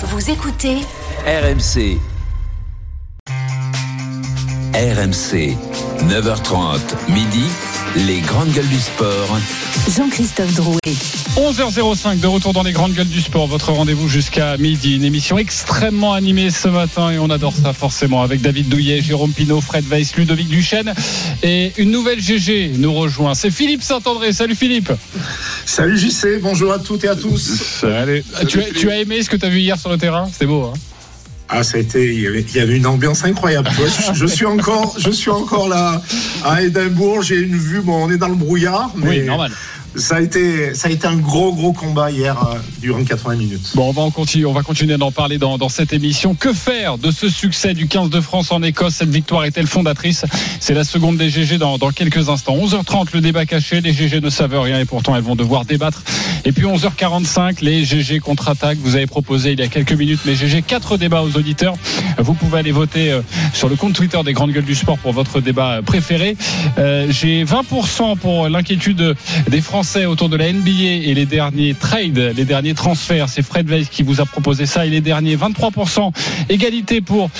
Vous écoutez RMC. RMC. 9h30, midi. Les grandes gueules du sport. Jean-Christophe Drouet. 11h05 de retour dans les grandes gueules du sport. Votre rendez-vous jusqu'à midi. Une émission extrêmement animée ce matin et on adore ça forcément avec David Douillet, Jérôme Pinault, Fred Weiss, Ludovic Duchesne et une nouvelle GG nous rejoint. C'est Philippe Saint-André. Salut Philippe. Salut JC, bonjour à toutes et à tous. Tu, as, tu as aimé ce que tu as vu hier sur le terrain? C'était beau. Hein? Ah, ça a été, il y avait, il y avait une ambiance incroyable. Je, je suis encore, je suis encore là à Édimbourg. J'ai une vue, bon, on est dans le brouillard, mais oui, normal. Ça a été, ça a été un gros, gros combat hier euh, durant 80 minutes. Bon, on va, en continuer, on va continuer d'en parler dans, dans cette émission. Que faire de ce succès du 15 de France en Écosse? Cette victoire est-elle fondatrice? C'est la seconde des GG dans, quelques instants. 11h30, le débat caché. Les GG ne savent rien et pourtant elles vont devoir débattre. Et puis 11h45, les GG contre-attaque. Vous avez proposé il y a quelques minutes, mais GG, quatre débats aux auditeurs. Vous pouvez aller voter euh, sur le compte Twitter des Grandes Gueules du Sport pour votre débat préféré. Euh, J'ai 20% pour l'inquiétude des Français autour de la NBA et les derniers trades, les derniers transferts. C'est Fred Weiss qui vous a proposé ça. Et les derniers 23% égalité pour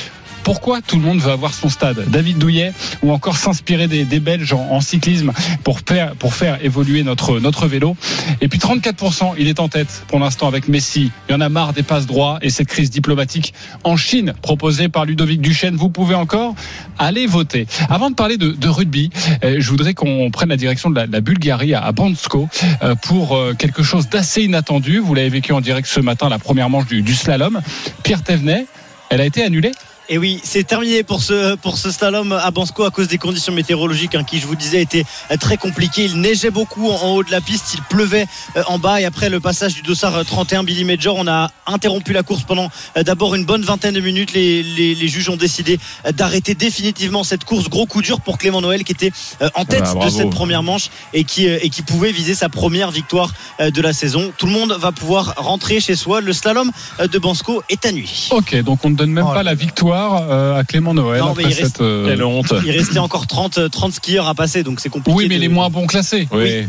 pourquoi tout le monde veut avoir son stade David Douillet ou encore s'inspirer des, des Belges en, cyclisme pour faire, évoluer notre, vélo. Et puis 34%, il est en tête pour l'instant avec Messi. Il y en a marre des passes droits et cette crise diplomatique en Chine proposée par Ludovic Duchesne. Vous pouvez encore aller voter. Avant de parler de, rugby, euh, je voudrais qu'on prenne la direction de la, Bulgarie à, à euh, pour euh, quelque chose d'assez inattendu. Vous l'avez vécu en direct ce matin, la première manche du, du slalom. Pierre Thévenet, elle a été annulée et oui, c'est terminé pour ce, pour ce slalom à Bansko à cause des conditions météorologiques hein, qui, je vous disais, étaient très compliquées. Il neigeait beaucoup en, en haut de la piste, il pleuvait euh, en bas. Et après le passage du dossard 31 Billy Major, on a interrompu la course pendant euh, d'abord une bonne vingtaine de minutes. Les, les, les juges ont décidé euh, d'arrêter définitivement cette course. Gros coup dur pour Clément Noël qui était en tête Ah, de cette première manche et qui, et qui pouvait viser sa première victoire de la saison. Tout le monde va pouvoir rentrer chez soi. Le slalom de Bansko est à nuit. Ok, donc on ne donne même Oh pas la victoire euh, à Clément Noël Non, après mais il reste- cette euh, Quelle honte. Il restait encore 30, 30 skieurs à passer, donc c'est compliqué. Oui, mais de- les moins bons classés. Oui.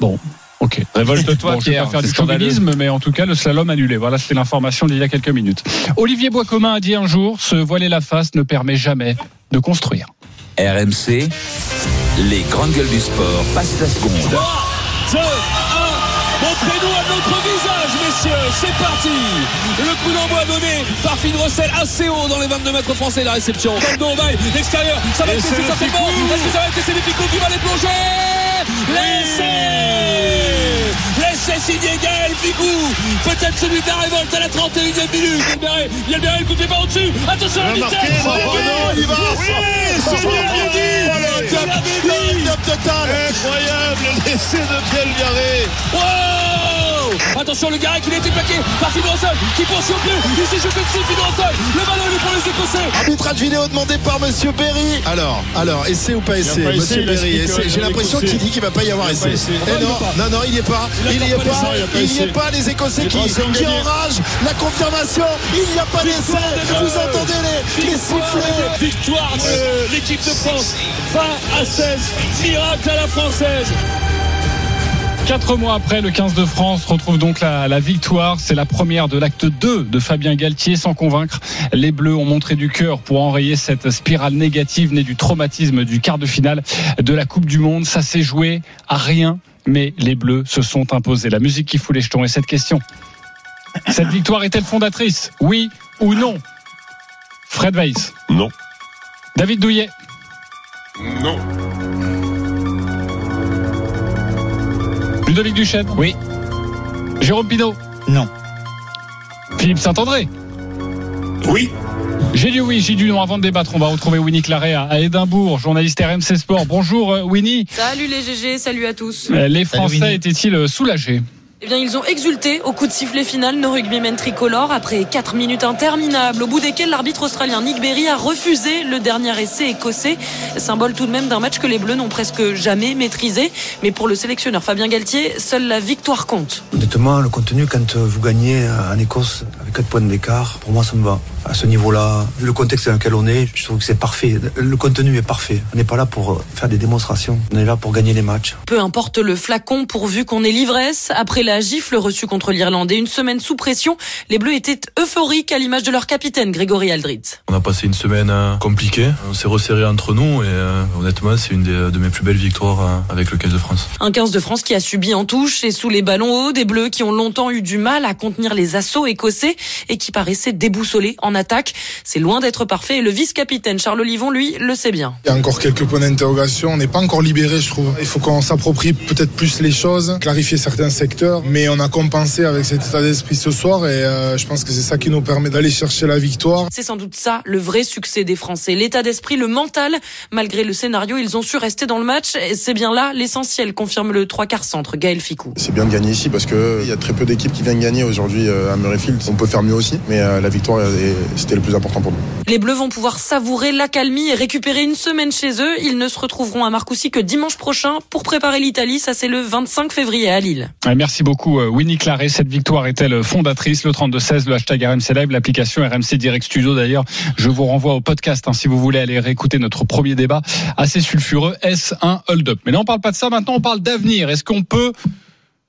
Bon, ok. Révolte-toi, Bon, je vais Pierre. pas faire du chauvinisme, mais en tout cas, le slalom annulé. Voilà, c'était l'information d'il y a quelques minutes. Olivier Boiscomin a dit un jour, se voiler la face ne permet jamais de construire. RMC. Les grandes gueules du sport passent la seconde. 2, 1, montrez-nous à notre visage, messieurs, c'est parti. Le coup d'envoi donné par Finn Rossel assez haut dans les 22 mètres français, la réception. Bail, l'extérieur, ça va être c'est certainement. Est-ce que ça va être les Ficou qui va les plonger Laissez. Laissez signer Gaël Ficou Peut-être celui de la révolte à la 31e minute. Yelberet, Yelberet, le coup de par au-dessus. Attention la vitesse il y va. C'est bien. Incroyable. L'essai de Garé. Attention le Garec il a été plaqué par Russell qui poursuit au plus il s'est jeté dessus Russell le ballon il est pour les Écossais Arbitrage vidéo demandé par Monsieur Berry. Alors, alors, essai ou pas essai, Monsieur Berry. J'ai l'impression qu'il dit qu'il va pas y avoir essai. pas essai. Eh Non, non, non, non, il n'y est pas. Il n'y pas est pas il n'y est pas. Les Écossais qui, enragent. La confirmation. Il n'y a pas d'essai. Vous entendez les, les sifflets. Victoire de l'équipe de France 20 à 16 miracle à la française Quatre mois après, le 15 de France retrouve donc la, la victoire. C'est la première de l'acte 2 de Fabien Galtier. Sans convaincre, les Bleus ont montré du cœur pour enrayer cette spirale négative née du traumatisme du quart de finale de la Coupe du Monde. Ça s'est joué à rien, mais les Bleus se sont imposés. La musique qui fout les jetons. Et cette question, cette victoire est-elle fondatrice? Oui ou non? Fred Weiss, Non. David Douillet, Non. Ludovic Duchesne Oui. Jérôme Pinault Non. Philippe Saint-André Oui, J'ai dit oui, j'ai dit non. Avant de débattre, on va retrouver Winnie Claret à Édimbourg, journaliste RMC Sport. Bonjour euh, Winnie. Salut les GG, salut à tous. Euh, Les Français étaient-ils soulagés? Eh bien, ils ont exulté au coup de sifflet final nos rugbymen tricolores après 4 minutes interminables, au bout desquelles l'arbitre australien Nick Berry a refusé le dernier essai écossais, symbole tout de même d'un match que les Bleus n'ont presque jamais maîtrisé. Mais pour le sélectionneur Fabien Galtier, seule la victoire compte. Honnêtement, le contenu, quand euh, vous gagnez euh, en Écosse avec 4 points d'écart, pour moi, ça me va. À ce niveau-là, vu le contexte dans lequel on est, je trouve que c'est parfait. Le contenu est parfait. On n'est pas là pour euh, faire des démonstrations. On est là pour gagner les matchs. Peu importe le flacon pourvu qu'on ait l'ivresse. Après la la gifle reçue contre l'Irlandais. Une semaine sous pression, les Bleus étaient euphoriques à l'image de leur capitaine Grégory Aldritz. On a passé une semaine euh, compliquée, on s'est resserré entre nous et euh, honnêtement c'est une des, de mes plus belles victoires euh, avec le 15 de France. Un 15 de France qui a subi en touche et sous les ballons hauts des Bleus qui ont longtemps eu du mal à contenir les assauts écossais et qui paraissaient déboussolés en attaque. C'est loin d'être parfait et le vice-capitaine Charles Olivon, lui, le sait bien. Il y a encore quelques points d'interrogation, on n'est pas encore libéré je trouve. Il faut qu'on s'approprie peut-être plus les choses, clarifier certains secteurs, mais on a compensé avec cet état d'esprit ce soir et euh, je pense que c'est ça qui nous permet d'aller chercher la victoire. C'est sans doute ça le vrai succès des Français. L'état d'esprit, le mental. Malgré le scénario, ils ont su rester dans le match. Et c'est bien là l'essentiel, confirme le trois quarts centre Gaël Ficou. C'est bien de gagner ici parce qu'il y a très peu d'équipes qui viennent gagner aujourd'hui euh, à Murrayfield. On peut faire mieux aussi, mais euh, la victoire, c'était le plus important pour nous. Les Bleus vont pouvoir savourer l'accalmie et récupérer une semaine chez eux. Ils ne se retrouveront à Marcoussis que dimanche prochain pour préparer l'Italie. Ça, c'est le 25 février à Lille. Merci beaucoup, Winnie Claret. Cette victoire est-elle fondatrice? Le 32-16, le hashtag RMC Live, l'application RMC Direct Studio d'ailleurs. Je vous renvoie au podcast hein, si vous voulez aller réécouter notre premier débat assez sulfureux. Est-ce un hold-up Mais là, on parle pas de ça. Maintenant, on parle d'avenir. Est-ce qu'on peut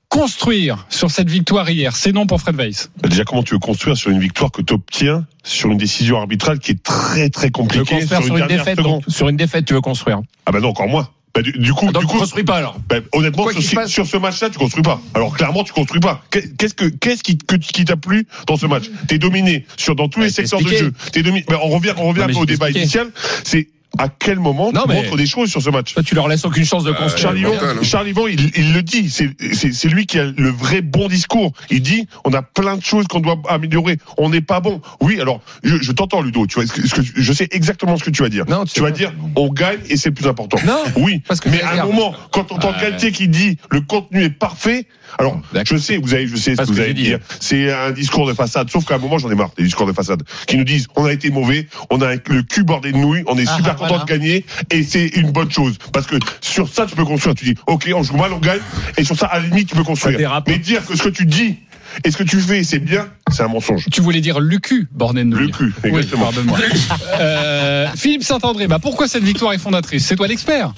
construire sur cette victoire hier? C'est non pour Fred Weiss. Déjà, comment tu veux construire sur une victoire que tu obtiens sur une décision arbitrale qui est très très compliquée sur, une, sur une défaite, sur une défaite, tu veux construire? Ah bah non, encore moins. Bah, du, du, coup, ah, donc du coup, construis pas alors. Bah, honnêtement, sur, sur, ce match-là, tu construis pas. Alors clairement, tu construis pas. Qu'est-ce que qu'est-ce qui, que, qui t'a plu dans ce match? T'es dominé sur dans tous les secteurs de jeu. T'es dominé. on revient, on revient non, un peu au débat initial. C'est à quel moment non, tu mais montres des choses sur ce match? Toi, Tu leur laisses aucune chance de construire. Charlie Bon, Charlie bon, il, il, le dit. C'est lui qui a le vrai bon discours. Il dit on a plein de choses qu'on doit améliorer. On n'est pas bon. Oui, alors je, je t'entends Ludo. Tu vois, ce que, ce que, je sais exactement ce que tu vas dire. Non, tu, tu vas dire on gagne et c'est le plus important. Non. Oui. Parce que mais à un moment, quand on entend euh... Galtier qui dit le contenu est parfait. Alors, je sais, vous avez, je sais ce que vous allez dire. C'est un discours de façade. Sauf qu'à un moment, j'en ai marre des discours de façade qui nous disent on a été mauvais, on a le cul bordé de nouilles, on est Ah, super content de gagner et c'est une bonne chose parce que sur ça tu peux construire. Tu dis ok, on joue mal, on gagne et sur ça à la limite tu peux construire. Mais dire que ce que tu dis et ce que tu fais c'est bien, c'est un mensonge. Tu voulais dire Lucu, bordel de nouilles. Lucu, exactement. Oui, euh, Philippe Saint-André, bah pourquoi cette victoire est fondatrice? C'est toi l'expert.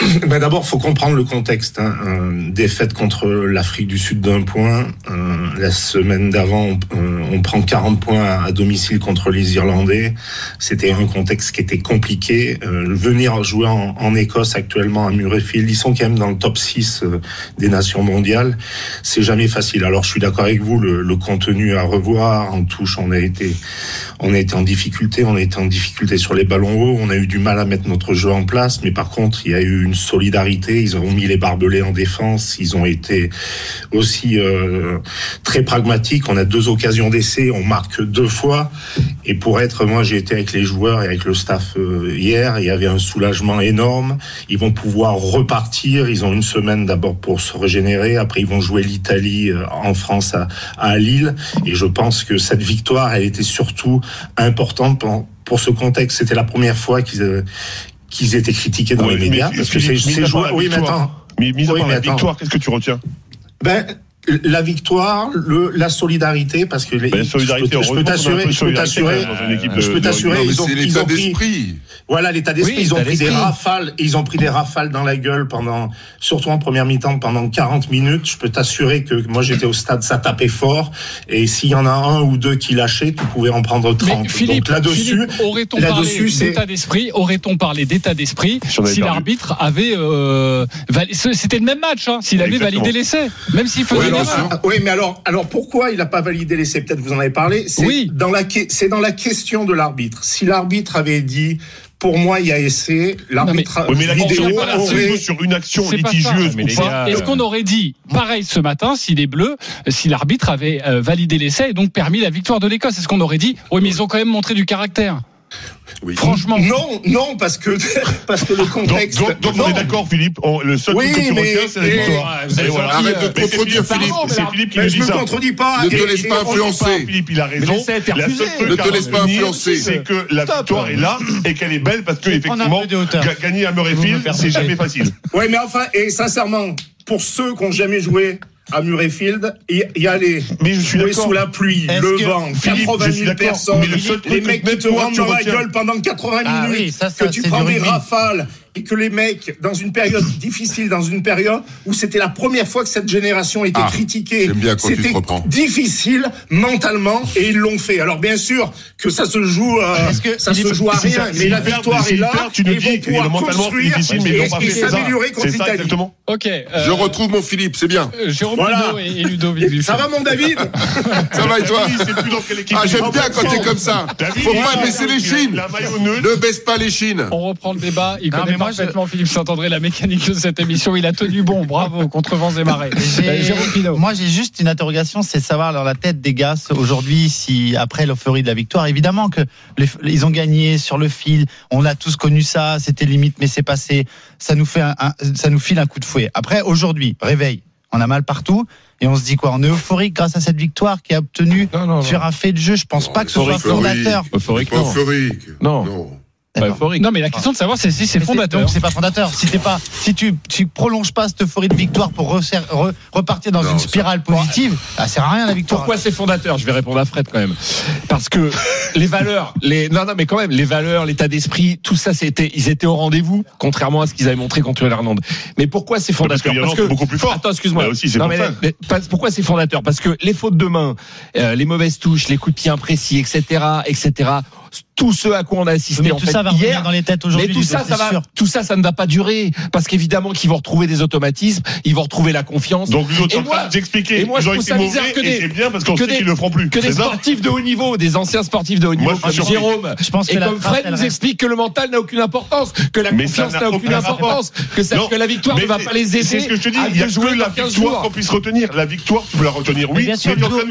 Ben D'abord, faut comprendre le contexte. Hein. Euh, défaite contre l'Afrique du Sud d'un point. Euh, la semaine d'avant, on, euh, on, prend 40 points à, domicile contre les Irlandais. C'était un contexte qui était compliqué. Euh, venir jouer en, en, Écosse actuellement à Murrayfield, ils sont quand même dans le top 6 euh, des nations mondiales. C'est jamais facile. Alors, je suis d'accord avec vous, le, le, contenu à revoir. En touche, on a été, on a été en difficulté. On a été en difficulté sur les ballons hauts. On a eu du mal à mettre notre jeu en place. Mais par contre, il y a eu une solidarité. Ils ont mis les barbelés en défense. Ils ont été aussi euh, très pragmatiques. On a deux occasions d'essai. On marque deux fois. Et pour être, moi, j'ai été avec les joueurs et avec le staff euh, hier. Il y avait un soulagement énorme. Ils vont pouvoir repartir. Ils ont une semaine d'abord pour se régénérer. Après, ils vont jouer l'Italie euh, en France à, Lille. Et je pense que cette victoire, elle était surtout importante pour, pour ce contexte. C'était la première fois qu'ils qu'ils étaient critiqués dans oui, les médias. Parce que c'est joueurs. Oui, mais attends. Mais mis à part la victoire, qu'est-ce que tu retiens? Ben, la victoire, le, la solidarité, parce que les, ben, solidarité, je peux t'assurer, je peux t'assurer, je peux t'assurer, ils ont, ils ont pris, voilà l'état d'esprit, oui, ils ont pris des rafales, ils ont pris des rafales dans la gueule pendant, surtout en première mi-temps pendant 40 minutes. Je peux t'assurer que moi j'étais au stade, ça tapait fort, et s'il y en a un ou deux qui lâchaient, tu pouvais en prendre 30. Mais Philippe, Donc là-dessus, aurait-on parlé d'état d'esprit, aurait-on parlé d'état d'esprit si l'arbitre avait, euh, c'était le même match, hein, s'il avait Exactement. validé l'essai, même s'il faisait oui, oui, mais alors, alors pourquoi il n'a pas validé l'essai? Peut-être vous en avez parlé. C'est oui. dans la, c'est dans la question de l'arbitre. Si l'arbitre avait dit pour moi, il y a essai. L'arbitre oui, mais la vidéo aurait... sur une action litigieuse ou pas. Est-ce qu'on aurait dit pareil ce matin si les Bleus, si l'arbitre avait euh, validé l'essai et donc permis la victoire de l'Écosse? Est-ce qu'on aurait dit oui, mais ils ont quand même montré du caractère? Oui. Franchement, non, non, parce que parce que le contexte. Donc, donc, donc on est d'accord, Philippe. On, le seul oui, truc que tu mais, retiens, c'est la victoire. Voilà. Arrête de te contredire, Philippe. C'est Philippe qui mais nous je dit me ça. contredis pas. Ne te laisse pas influencer. Philippe, il a raison. La seule truc ne te laisse pas influencer. C'est que la victoire est là et qu'elle est belle parce que effectivement, gagner à Murrayfield, c'est jamais facile. Oui, mais enfin, et sincèrement, pour ceux qui n'ont jamais joué à Murrayfield, y, y aller mais je suis sous la pluie, le vent, 80 000 personnes, mais le seul les mecs qui te rentrent dans la gueule pendant 80 ah minutes, oui, ça, que tu prends des rafales et que les mecs, dans une période difficile, dans une période où c'était la première fois que cette génération était Ah, critiquée, c'était difficile mentalement et ils l'ont fait. Alors bien sûr que ça se joue, euh, que- ça se joue à rien, ça, mais la victoire est là. tu nous et dis vont que mentalement, difficile, mais ils s'améliorer contre l'Italie. Ok. euh, Je retrouve mon Philippe, c'est bien. euh, Jérôme Voilà. Et, et Ludo Vivu. Ça va mon David Ça va et toi Ah, j'aime bien quand t'es comme ça. Faut pas baisser les chines. Ne baisse pas les chines. On reprend le débat. Il connaît parfaitement Philippe Saint-André, la mécanique de cette émission. Il a tenu bon. Bravo contre vents et marées. Pinault. Moi, j'ai juste une interrogation, c'est de savoir dans la tête des gars aujourd'hui si après l'euphorie de la victoire, évidemment que les- ils ont gagné sur le fil. On a tous connu ça, c'était limite, mais c'est passé. Ça nous fait, un, un- ça nous file un coup de fouet. Après, aujourd'hui, réveil, on a mal partout et on se dit quoi? On est euphorique grâce à cette victoire qui a obtenu sur un fait de jeu. Je pense pas que ce soit fondateur. Euphorique, euphorique. Non. Euphorique. Non, mais la question de savoir c'est si c'est fondateur. C'est pas fondateur. Si t'es pas, si tu, tu prolonges pas cette euphorie de victoire pour re- repartir dans Non, une spirale positive, ça sert à rien la victoire. Pourquoi c'est fondateur? Je vais répondre à Fred quand même. Parce que les valeurs, les non non mais quand même les valeurs, l'état d'esprit, tout ça c'était ils étaient au rendez-vous contrairement à ce qu'ils avaient montré contre l'Irlande. Mais pourquoi c'est Parce que fondateur l'Irlande, c'est beaucoup plus fort. Attends, excuse-moi. Aussi, Non, mais ça. pourquoi c'est fondateur? Parce que les fautes de main, euh, les mauvaises touches, les coups de pied imprécis, etc., etc. Tout ce à quoi on a assisté Mais en tout fait ça va hier. dans les têtes aujourd'hui. Mais tout ça, ça c'est va, sûr. tout ça, ça ne va pas durer parce qu'évidemment qu'ils vont retrouver des automatismes, ils vont retrouver la confiance. Donc, train moi- de t'expliquer. et moi, Ils je trouve ça mauvais bizarre que et des- c'est bien parce qu'on que sait des- qu'ils le feront plus. que des sportifs de haut niveau, des anciens sportifs de haut niveau, Moi, je comme. Jérôme, Je pense que et la comme Fred nous explique que le mental n'a aucune importance, que la confiance n'a aucune importance, que, que la victoire ne va pas les aider. C'est ce que je te dis. Il y a que la dans 15 victoire qu'on puisse retenir. La victoire, tu peux la retenir, oui. Mais nous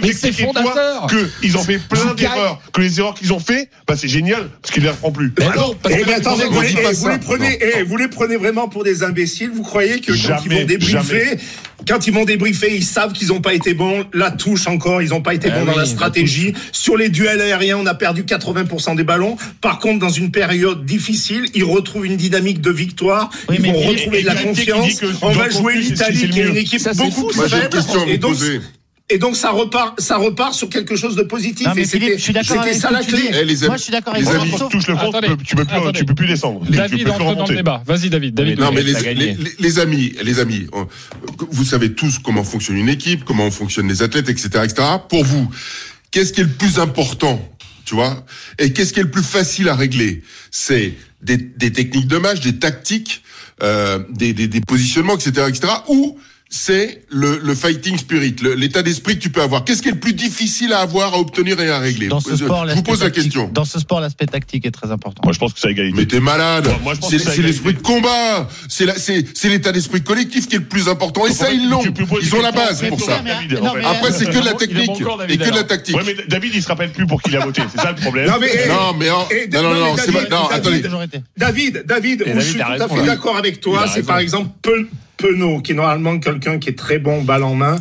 c'est expliquer, fondateur. qu'ils ont fait plein Vous d'erreurs, que les erreurs qu'ils ont fait, bah, c'est génial, parce qu'ils les referont plus. Mais non, parce Eh que ben, attendez, vous, les- eh, prenez, eh, vous les prenez vraiment pour des imbéciles. Vous croyez que quand ils vont débriefer, jamais. quand ils vont débriefer, ils savent qu'ils n'ont pas été bons. La touche encore, ils n'ont pas été Ah bons dans oui, la la stratégie. Sur les duels aériens, on a perdu 80% des ballons. Par contre, dans une période difficile, ils retrouvent une dynamique de victoire. Oui, ils vont retrouver et de la confiance. On va jouer l'Italie, qui est une équipe beaucoup plus faible. Et donc, ça repart, ça repart sur quelque chose de positif. Non, mais et Philippe, je suis d'accord c'était avec ça la clé. Eh, les Moi, amis- je suis d'accord les avec amis- toi. Quand tu touches le fond, tu Attendez. peux, tu peux plus, Attendez. tu peux plus descendre. David peux plus entre dans le débat. Vas-y, David. David. Non, mais les, les- les- les amis, les amis, vous savez tous comment fonctionne une équipe, comment fonctionnent les athlètes, etc., etc. Pour vous, qu'est-ce qui est le plus important, tu vois Et qu'est-ce qui est le plus facile à régler? C'est des, des techniques de match, des tactiques, euh, des, des, des positionnements, etc., etc. Ou c'est le, le fighting spirit, l'état d'esprit que tu peux avoir. Qu'est-ce qui est le plus difficile à avoir, à obtenir et à régler? Dans ce Je- sport, Je vous pose la l'aspect question. tactique- Dans ce sport, l'aspect tactique est très important. Moi, je pense que c'est égalité. Mais t'es malade. Moi, moi, je pense C'est que ça c'est a l'esprit de combat. C'est la- c'est c'est l'état d'esprit collectif qui est le plus important. Et ça, ils l'ont. Ils ont la base pour ça. Après, c'est que de la technique et que de la tactique. Ouais, mais David, il se rappelle plus pour qui il a voté. C'est ça le problème. Non, mais, Non, non, non, non, attendez. David, David, je suis tout à fait d'accord avec toi, c'est par exemple Penaud, qui est normalement quelqu'un qui est très bon balle en main.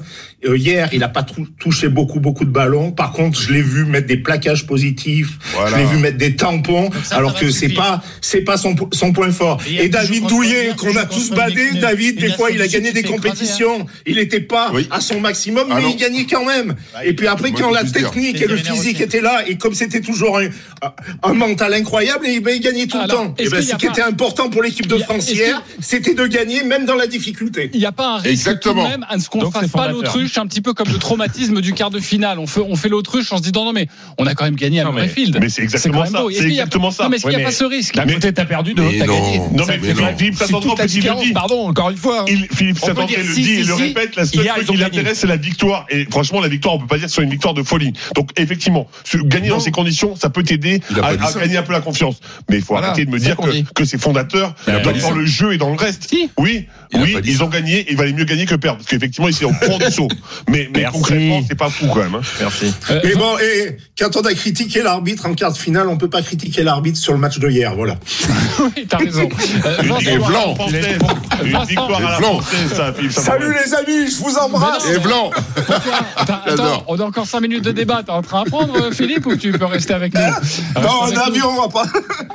Euh, hier, il a pas tou- touché beaucoup, beaucoup de ballons. Par contre, je l'ai vu mettre des plaquages positifs. Voilà. Je l'ai vu mettre des tampons, ça, alors ça que c'est pas, c'est pas son, son point fort. Et David Douillet, qu'on a tous badé, une- David, une des fois, il a gagné des se écraser, compétitions. Il n'était pas Oui. à son maximum, Ah mais non. il gagnait quand même. Et puis après, quand la dire. technique Et le physique étaient là, et comme c'était toujours un, un mental incroyable, et ben, il gagnait tout Alors, le temps. Et ben, ce qui était important pour l'équipe de France hier, c'était de gagner même dans la difficulté. Il n'y a pas un risque même à fasse c'est pas fondateur. L'autruche, un petit peu comme le traumatisme du quart de finale. On fait, on fait l'autruche en se disant non mais on a quand même gagné à mais- Murrayfield. mais c'est exactement ça. C'est exactement ça. Non mais est-ce qu'il n'y a pas ce risque D'un côté, t'as perdu, de l'autre, t'as non. gagné. Non, mais Philippe, Saint-André, le dit. pardon, encore une fois. Il, Philippe On Saint-André le dit et le répète, la seule ont qui l'intéresse, c'est la victoire. Et franchement, la victoire, on peut pas dire que ce soit une victoire de folie. Donc, effectivement, gagner dans ces conditions, ça peut t'aider à, gagner un peu la confiance. Mais il faut arrêter de me dire que, que c'est fondateur dans, le jeu et dans le reste. Oui, oui, ils ont gagné, il valait mieux gagner que perdre. Parce qu'effectivement, ils sont au fond du saut. Mais, concrètement, c'est pas fou quand même. hein. Merci. Euh, Et bon, et quand on a critiqué l'arbitre en quart de finale, on peut pas critiquer l'arbitre sur le match de hier, voilà. oui, t'as raison. Euh, Une Vincent, victoire à la blanc. Une Vincent. victoire à la Blanc. française, ça, Philippe Saint-André. Salut les amis, je vous embrasse. Et blanc. Attends, on a encore 5 minutes de débat. T'es en train d'apprendre, euh, Philippe, ou tu peux rester avec nous? Reste Non, en avion, on va pas.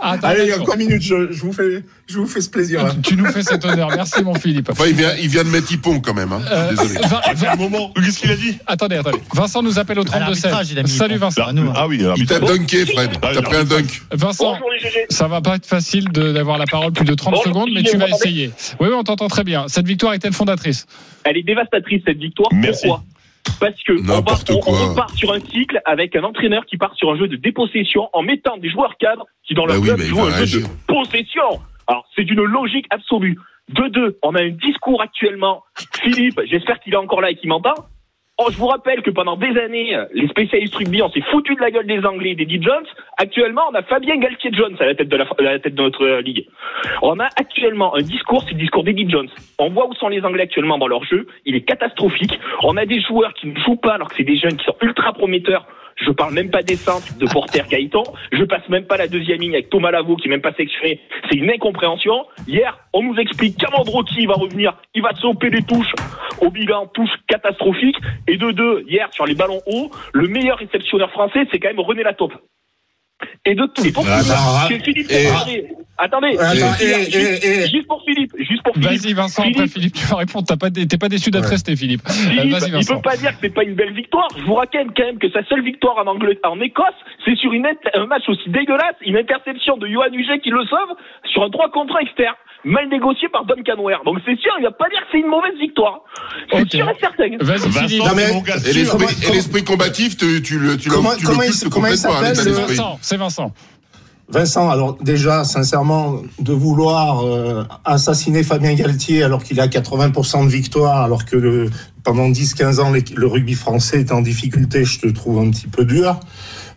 Attends, Allez, d'accord. encore une minute, je, je vous fais, je vous fais ce plaisir. hein. Tu nous fais cet honneur. Merci, mon Philippe. Enfin, il vient, il vient de mettre Ypon quand même. Hein. Euh, Désolé. Vin- Vin- comment Qu'est-ce qu'il a dit Attendez, attendez. Vincent nous appelle au 32 l'arbitrage, il a mis Salut le point. Vincent. Nous, hein. Ah oui, Il t'a dunké, Fred. Ah, T'as pris un dunk. Vincent, ça va pas être facile de- d'avoir la parole plus de 30 Bonjour, secondes, mais tu vas essayer. Oui, oui, on t'entend très bien. Cette victoire est-elle fondatrice? Elle est dévastatrice cette victoire. Merci. Pourquoi? Parce que on, part- on- quoi. on repart sur un cycle avec un entraîneur qui part sur un jeu de dépossession en mettant des joueurs cadres qui dans leur Bah oui, club il jouent un jeu de possession. Alors c'est d'une logique absolue. De deux, on a un discours actuellement. Philippe, j'espère qu'il est encore là et qu'il m'entend. Oh, je vous rappelle que pendant des années, les spécialistes rugby, on s'est foutu de la gueule des Anglais et d'Eddie Jones. Actuellement, on a Fabien Galtier-Jones à la tête de la tête de notre euh, ligue. On a actuellement un discours, c'est le discours d'Eddie Jones. On voit où sont les Anglais actuellement dans leur jeu. Il est catastrophique. On a des joueurs qui ne jouent pas alors que c'est des jeunes qui sont ultra prometteurs. Je parle même pas des centres de Porter Gaëtan. Je passe même pas la deuxième ligne avec Thomas Lavaux qui même pas sélectionné. C'est une incompréhension. Hier, on nous explique qu'Amandrotti va revenir. Il va sauter des touches au bilan, touche catastrophique. Et de deux, hier, sur les ballons hauts, le meilleur réceptionneur français, c'est quand même René Lataupe. Et de tout. Et pour Ah, finir, bah, c'est Philippe et-. Attendez, et- juste- et- et- juste pour Philippe, juste pour Philippe. Vas-y, Vincent, après Philippe, tu vas répondre. T'as pas T'es pas déçu d'être Ouais. resté, Philippe. Euh, Philippe, il peut pas dire que c'est pas une belle victoire. Je vous rappelle quand même que sa seule victoire en, Angleterre, en Écosse, c'est sur une, un match aussi dégueulasse, une interception de Johan Huget qui le sauve sur un 3 contre 1 externe, mal négocié par Duncan Ware. Donc c'est sûr, il va pas dire que c'est une mauvaise victoire. C'est Ok. sûr et certain. Vas-y, Philippe. Vincent, Non, mais- c'est mon gars Et l'esprit, Comment- et l'esprit combatif, tu, tu le, tu le, Comment- tu comment le il- comment il s'appelle. Vincent, c'est Vincent. Vincent, alors déjà, sincèrement, de vouloir euh, assassiner Fabien Galtier alors qu'il a 80% de victoire, alors que le- pendant 10-15 ans, les- le rugby français est en difficulté, je te trouve un petit peu dur.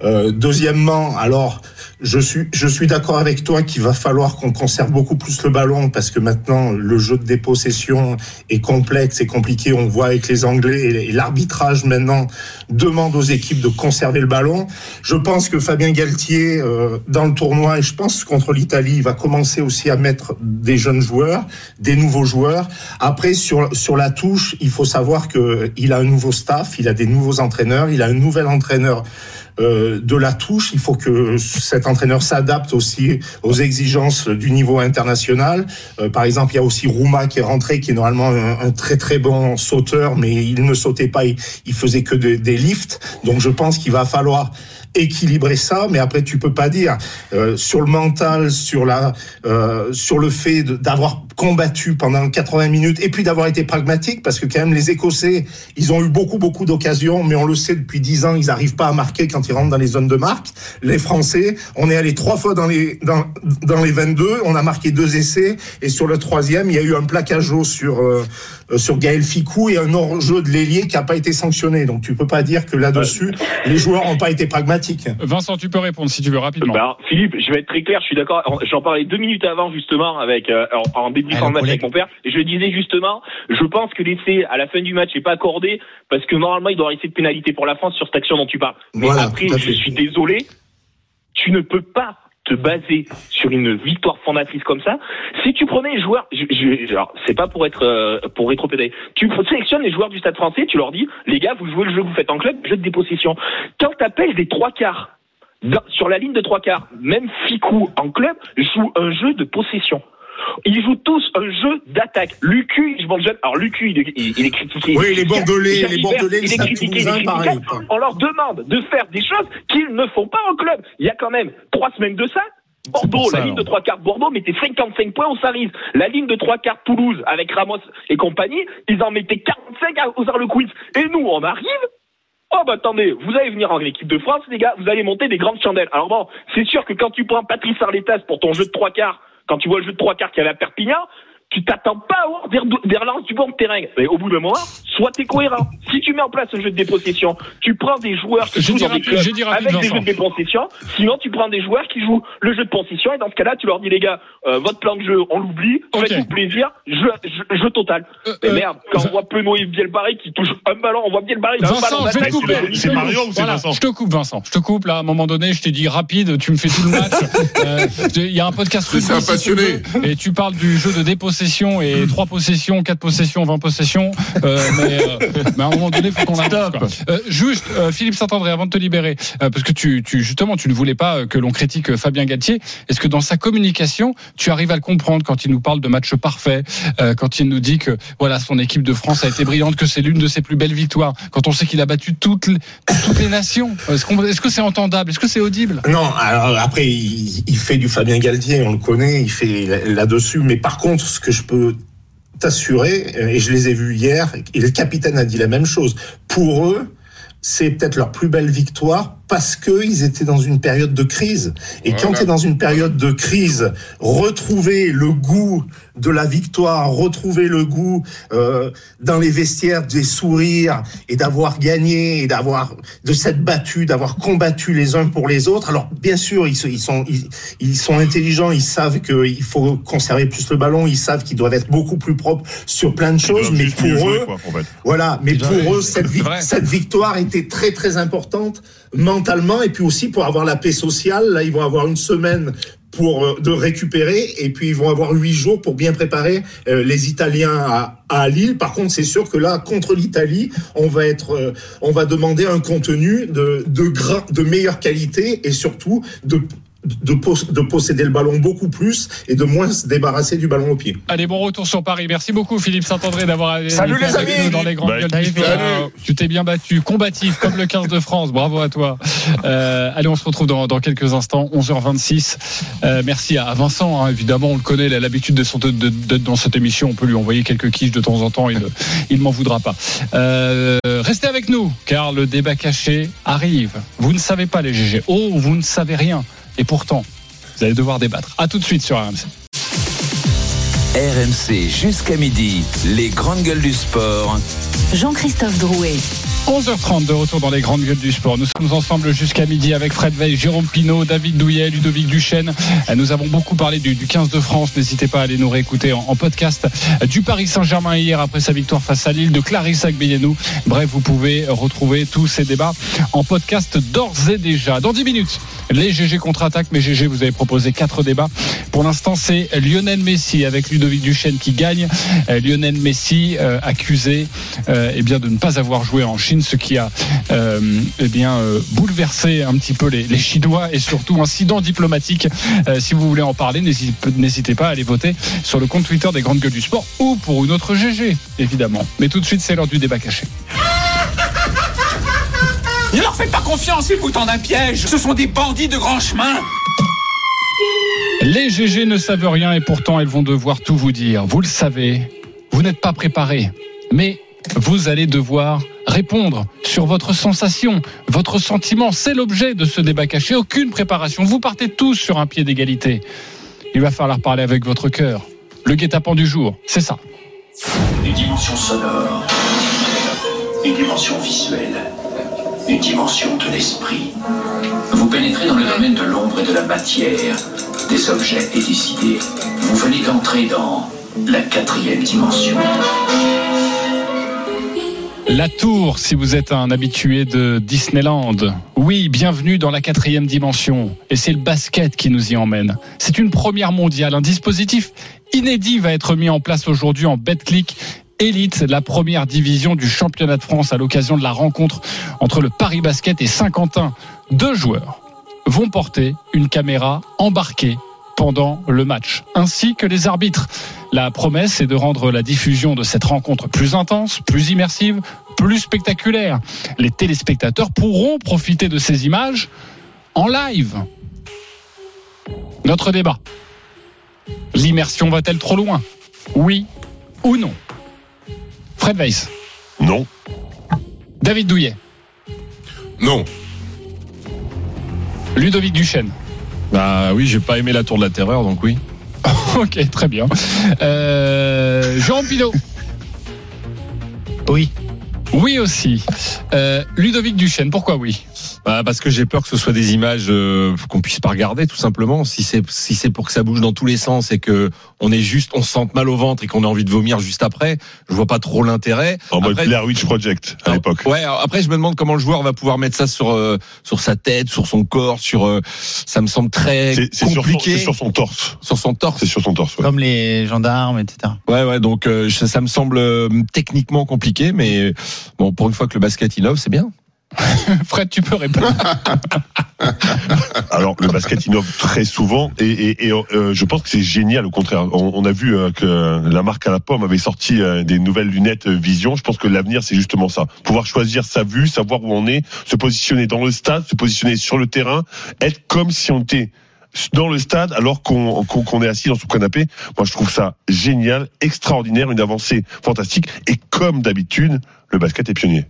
Euh, deuxièmement, alors, je suis, je suis d'accord avec toi qu'il va falloir qu'on conserve beaucoup plus le ballon parce que maintenant, le jeu de dépossession est complexe et compliqué. On voit avec les Anglais et l'arbitrage maintenant demande aux équipes de conserver le ballon. Je pense que Fabien Galtier, euh, dans le tournoi, et je pense contre l'Italie, il va commencer aussi à mettre des jeunes joueurs, des nouveaux joueurs. Après, sur, sur la touche, il faut savoir que il a un nouveau staff, il a des nouveaux entraîneurs, il a un nouvel entraîneur euh, de la touche. Il faut que cet entraîneur s'adapte aussi aux exigences du niveau international. Euh, par exemple, il y a aussi Rouma qui est rentré, qui est normalement un, très très bon sauteur, mais il ne sautait pas, il, faisait que de- des lifts. Donc je pense qu'il va falloir équilibrer ça, mais après tu peux pas dire euh, sur le mental, sur la, euh, sur le fait d'avoir combattu pendant 80 minutes et puis d'avoir été pragmatique, parce que quand même les Écossais, ils ont eu beaucoup beaucoup d'occasions, mais on le sait depuis 10 ans, ils n'arrivent pas à marquer quand ils rentrent dans les zones de marque. Les Français, on est allé trois fois dans les dans, dans les 22, on a marqué deux essais et sur le troisième, il y a eu un plaquage haut sur euh, euh, sur Gaël Ficou et un hors-jeu de l'ailier qui a pas été sanctionné. Donc tu peux pas dire que là-dessus, les joueurs n'ont pas été pragmatiques. Vincent, tu peux répondre si tu veux rapidement. Bah, alors, Philippe, je vais être très clair, je suis d'accord. J'en parlais deux minutes avant justement avec euh, en, en avec mon père. Et je disais justement, je pense que l'essai à la fin du match n'est pas accordé parce que normalement il doit rester de pénalité pour la France sur cette action dont tu parles. Mais Voilà, après, je suis désolé, tu ne peux pas te baser sur une victoire fondatrice comme ça. Si tu prenais les joueurs, je, je, alors, c'est pas pour être euh, pour rétropédaler. Tu sélectionnes les joueurs du Stade Français, tu leur dis, les gars, vous jouez le jeu que vous faites en club, jeu de dépossession. Quand t'appelles des trois quarts dans- sur la ligne de trois quarts, même Ficou en club joue un jeu de possession. Ils jouent tous un jeu d'attaque. Lucu, je pense jeune. Alors Lucu, il, est- il- il est critiqué. Oui, les Bordelais, Jalibert, les Bordelais, il est critiqué, il est critiqué. On leur demande de faire des choses qu'ils ne font pas en club. Il y a quand même trois semaines de ça. Bordeaux, ça, la ligne alors. de trois quarts Bordeaux mettait 55 points aux Saris. La ligne de trois quarts Toulouse avec Ramos et compagnie, ils en mettaient 45 à- aux Harlequins. Et nous, on arrive. Oh bah attendez, vous allez venir en équipe de France, les gars, vous allez monter des grandes chandelles. Alors bon, c'est sûr que quand tu prends Patrice Arletas pour ton jeu de trois quarts, quand tu vois le jeu de trois quarts qu'il y avait à Perpignan, tu t'attends pas à avoir des, des relances du bon terrain. Mais au bout d'un moment, sois t'es cohérent. Si tu mets en place un jeu de dépossession, tu prends des joueurs qui J'ai jouent dans des clubs avec des jeux de dépossession. Sinon, tu prends des joueurs qui jouent le jeu de possession et dans ce cas-là, tu leur dis les gars, euh, votre plan de jeu, on l'oublie, Ok. faites-vous plaisir, jeu, jeu, jeu total. Euh, Mais euh, merde, quand on voit Penaud et Bielbarré qui touchent un ballon, on voit Bielbarré, a un ballon je te le C'est Je Mario coupe. ou c'est Voilà, Vincent Je te coupe, Vincent. Je te coupe là. À un moment donné, je t'ai dit rapide. Tu me fais tout le match. Euh, Il y a un podcast. C'est un passionné. Et tu parles du jeu de dépossession possessions et 3 possessions, 4 possessions, 20 possessions. Euh, mais, euh, mais à un moment donné, il faut qu'on avance. Euh, juste, euh, Philippe Saint-André, avant de te libérer, euh, parce que tu, tu justement, tu ne voulais pas que l'on critique Fabien Galtier. Est-ce que dans sa communication, tu arrives à le comprendre quand il nous parle de match parfait, euh, quand il nous dit que voilà son équipe de France a été brillante, que c'est l'une de ses plus belles victoires, quand on sait qu'il a battu toutes les, toutes les nations? Est-ce que c'est entendable? Est-ce que c'est audible? Non, alors après, il, il fait du Fabien Galtier, on le connaît, il fait là- là-dessus. Mais par contre, ce que je peux t'assurer, et je les ai vus hier, et le capitaine a dit la même chose, pour eux, c'est peut-être leur plus belle victoire parce qu'ils étaient dans une période de crise. Et quand tu es dans une période de crise, retrouver le goût de la victoire, retrouver le goût euh, dans les vestiaires des sourires et d'avoir gagné et d'avoir de s'être battu, d'avoir combattu les uns pour les autres. Alors bien sûr, ils, ils sont ils, ils sont intelligents, ils savent qu'il faut conserver plus le ballon, ils savent qu'ils doivent être beaucoup plus propres sur plein de choses, mais pour jouer, eux, quoi, en fait. voilà, mais pour eux, vi- cette victoire était très très importante mentalement et puis aussi pour avoir la paix sociale. Là, ils vont avoir une semaine pour euh, de récupérer et puis ils vont avoir huit jours pour bien préparer euh, les Italiens à, à Lille. Par contre, c'est sûr que là, contre l'Italie, on va être, euh, on va demander un contenu de de, de meilleure qualité et surtout de de, pos- de posséder le ballon beaucoup plus et de moins se débarrasser du ballon au pied. Allez, bon retour sur Paris. Merci beaucoup, Philippe Saint-André, d'avoir Salut, été les avec amis nous dans les grandes Bah, gueules salut. du. Tu t'es bien battu, combatif, comme le 15 de France. Bravo à toi. Euh, allez, on se retrouve dans, dans quelques instants, 11h26. Euh, merci à Vincent, hein, évidemment, on le connaît, il a l'habitude de son- de- de- d'être dans cette émission. On peut lui envoyer quelques quiches de temps en temps, il il ne m'en voudra pas. Euh, restez avec nous, car le débat caché arrive. Vous ne savez pas les GG. Oh, vous ne savez rien. Et pourtant, vous allez devoir débattre. À tout de suite sur RMC. RMC jusqu'à midi, les grandes gueules du sport. Jean-Christophe Drouet. 11h30 de retour dans les grandes gueules du sport. Nous sommes ensemble jusqu'à midi avec Fred Veil, Jérôme Pinault, David Douillet, Ludovic Duchesne. Nous avons beaucoup parlé du, du 15 de France. N'hésitez pas à aller nous réécouter en, podcast. Du Paris Saint-Germain hier après sa victoire face à Lille, de Clarisse Agbeyenou. Bref, vous pouvez retrouver tous ces débats en podcast d'ores et déjà. Dans 10 minutes, les GG contre-attaque. Mais GG, vous avez proposé quatre débats. Pour l'instant, c'est Lionel Messi avec Ludovic Duchesne qui gagne. Euh, Lionel Messi euh, accusé euh, eh bien de ne pas avoir joué en Chine, ce qui a euh, eh bien euh, bouleversé un petit peu les, les Chinois et surtout incident diplomatique. Euh, si vous voulez en parler, n'hésitez n'hésitez pas à aller voter sur le compte Twitter des grandes gueules du sport ou pour une autre GG évidemment. Mais tout de suite, c'est l'heure du débat caché. Ne leur faites pas confiance, ils vous tendent un piège. Ce sont des bandits de grand chemin. Les GG ne savent rien et pourtant elles vont devoir tout vous dire. Vous le savez, vous n'êtes pas préparé, mais vous allez devoir répondre sur votre sensation, votre sentiment. C'est l'objet de ce débat caché. Aucune préparation. Vous partez tous sur un pied d'égalité. Il va falloir parler avec votre cœur. Le guet-apens du jour, c'est ça. Une dimension sonore, une dimension visuelle, une dimension de l'esprit. Vous pénétrez dans le domaine de l'ombre et de la matière, des objets et des idées. Vous venez d'entrer dans la quatrième dimension. La Tour, si vous êtes un habitué de Disneyland. Oui, bienvenue dans la quatrième dimension. Et c'est le basket qui nous y emmène. C'est une première mondiale. Un dispositif inédit va être mis en place aujourd'hui en BetClick Elite, la première division du championnat de France à l'occasion de la rencontre entre le Paris Basket et Saint-Quentin. Deux joueurs vont porter une caméra embarquée pendant le match, ainsi que les arbitres. La promesse est de rendre la diffusion de cette rencontre plus intense, plus immersive, plus spectaculaire. Les téléspectateurs pourront profiter de ces images en live. Notre débat. L'immersion va-t-elle trop loin? Oui ou non? Fred Weiss Non. David Douillet Non. Ludovic Duchesne Bah oui, j'ai pas aimé la tour de la terreur, donc oui. ok, très bien. Euh, Jérôme Pinault Oui. Oui aussi. Euh, Ludovic Duchesne, pourquoi oui? Bah, parce que j'ai peur que ce soit des images euh, qu'on puisse pas regarder tout simplement. Si c'est si c'est pour que ça bouge dans tous les sens et que on est juste on se sente mal au ventre et qu'on a envie de vomir juste après, je vois pas trop l'intérêt. En mode Après- Blair Witch Project à l'époque. Ouais, après je me demande comment le joueur va pouvoir mettre ça sur euh, sur sa tête, sur son corps, sur euh, ça me semble très C'est c'est sur, son- compliqué c'est sur son torse. sur son torse. C'est sur son torse. ouais. Comme les gendarmes, etc. Ouais, ouais, donc euh, ça, ça me semble euh, techniquement compliqué, mais bon, pour une fois que le basket innove, c'est bien. Fred, tu peux répondre. Alors le basket innove très souvent et, et, et, euh, je pense que c'est génial au contraire. On, on a vu euh, que la marque à la pomme avait sorti euh, des nouvelles lunettes Vision. Je pense que l'avenir c'est justement ça. Pouvoir choisir sa vue, savoir où on est, se positionner dans le stade, se positionner sur le terrain, être comme si on était dans le stade alors qu'on qu'on qu'on est assis dans son canapé. Moi je trouve ça génial, extraordinaire, une avancée fantastique et comme d'habitude le basket est pionnier.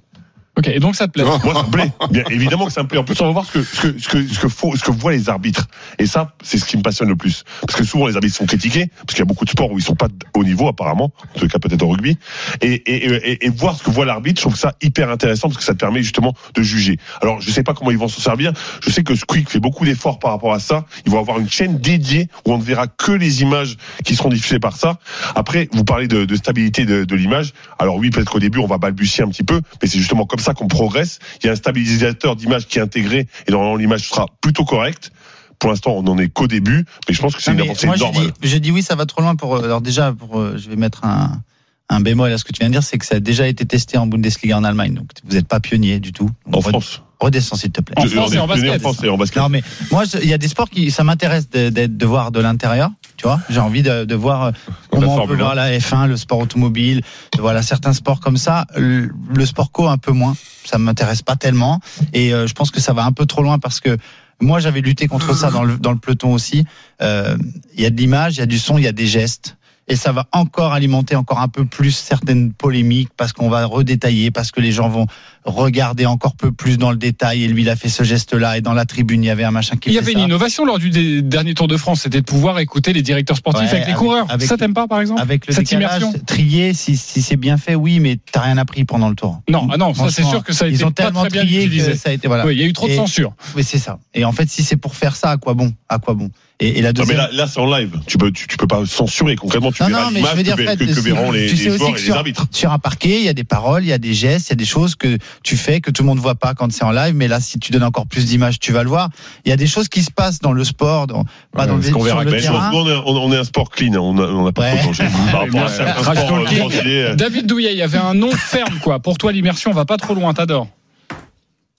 Ok, et donc ça te plaît Moi, ça me plaît. Bien évidemment que ça me plaît. En plus, on va voir ce que, ce que, ce que, ce que, faut, ce que voient les arbitres. Et ça, c'est ce qui me passionne le plus. Parce que souvent, les arbitres sont critiqués, parce qu'il y a beaucoup de sports où ils sont pas au niveau, apparemment. En tout cas, peut-être au rugby. Et, et, et, et voir ce que voit l'arbitre, je trouve ça hyper intéressant, parce que ça te permet justement de juger. Alors, je sais pas comment ils vont s'en servir. Je sais que Squeak fait beaucoup d'efforts par rapport à ça. Ils vont avoir une chaîne dédiée où on ne verra que les images qui seront diffusées par ça. Après, vous parlez de, de stabilité de, de l'image. Alors oui, peut-être qu'au début, on va balbutier un petit peu, mais c'est justement comme ça qu'on progresse. Il y a un stabilisateur d'image qui est intégré et normalement l'image sera plutôt correcte. Pour l'instant, on n'en est qu'au début, mais je pense que c'est une avancée normale. j'ai dit oui, ça va trop loin pour. euh, Alors déjà, pour, euh, je vais mettre un, un bémol à ce que tu viens de dire, c'est que ça a déjà été testé en Bundesliga en Allemagne, donc vous n'êtes pas pionnier du tout. En France. Redescends s'il te plaît. En Je- France on et en basket. En basket. Non mais moi, il y a des sports qui ça m'intéresse de, de, de voir de l'intérieur. Tu vois, j'ai envie de, de voir euh, comment on peut Formule voir la F1, le sport automobile, voilà certains sports comme ça. Le, le sport co un peu moins. Ça m'intéresse pas tellement et euh, je pense que ça va un peu trop loin parce que moi j'avais lutté contre ça dans le dans le peloton aussi. Euh, Il y a de l'image, il y a du son, il y a des gestes. Et ça va encore alimenter encore un peu plus certaines polémiques parce qu'on va redétailler, parce que les gens vont regarder encore peu plus dans le détail. Et lui, il a fait ce geste-là. Et dans la tribune, il y avait un machin qui Il y avait ça. une innovation lors du dernier Tour de France, c'était de pouvoir écouter les directeurs sportifs Ouais, avec les coureurs. avec- ça t'aime pas, par exemple Avec le Cette décalage, immersion? trié, si, si c'est bien fait, oui, mais t'as rien appris pendant le tour. Non, ah non, ça c'est sûr que ça a été ils ont pas tellement très bien trié utilisé. que ça a été voilà. Oui, il y a eu trop de censure. Oui, c'est ça. Et en fait, si c'est pour faire ça, à quoi bon? À quoi bon? Et, et la Non, mais deuxième. là, là c'est en live. Tu peux, tu, tu peux pas censurer concrètement. Tu Non, verras non, mais l'image je veux dire, que, que, que verront les, tu sais les aussi joueurs que et les arbitres. Sur un parquet, il y a des paroles, il y a des gestes, il y a des choses que tu fais que tout le monde voit pas quand c'est en live. Mais là, si tu donnes encore plus d'images, tu vas le voir. Il y a des choses qui se passent dans le sport, dans, pas dans le, verra Mais terrain. nous, on, est, on- on est un sport clean. hein. On n'a on a pas Ouais. trop de euh, euh, David Douillet, il y avait un nom ferme, quoi. Pour toi, l'immersion va pas trop loin, t'adores.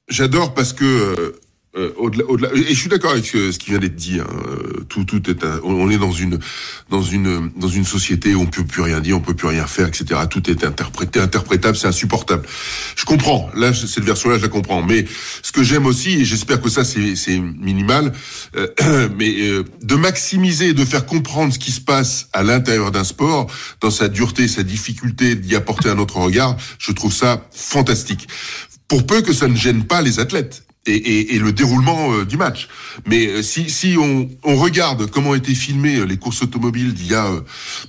J'adore parce que euh, au-delà, au-delà, et je suis d'accord avec ce, ce qui vient d'être dit. hein, euh, tout, tout est, un- on est dans une, dans une, dans une société où on peut plus rien dire, on peut plus rien faire, etc. Tout est interprété, interprétable, c'est insupportable. Je comprends. Là, cette version-là, je la comprends. Mais ce que j'aime aussi, et j'espère que ça, c'est, c'est minimal, euh, mais euh, de maximiser, de faire comprendre ce qui se passe à l'intérieur d'un sport, dans sa dureté, sa difficulté d'y apporter un autre regard, je trouve ça fantastique pour peu que ça ne gêne pas les athlètes. Et, et- et le déroulement euh, du match. Mais euh, si, si on, on regarde comment étaient filmées euh, les courses automobiles d'il y a euh,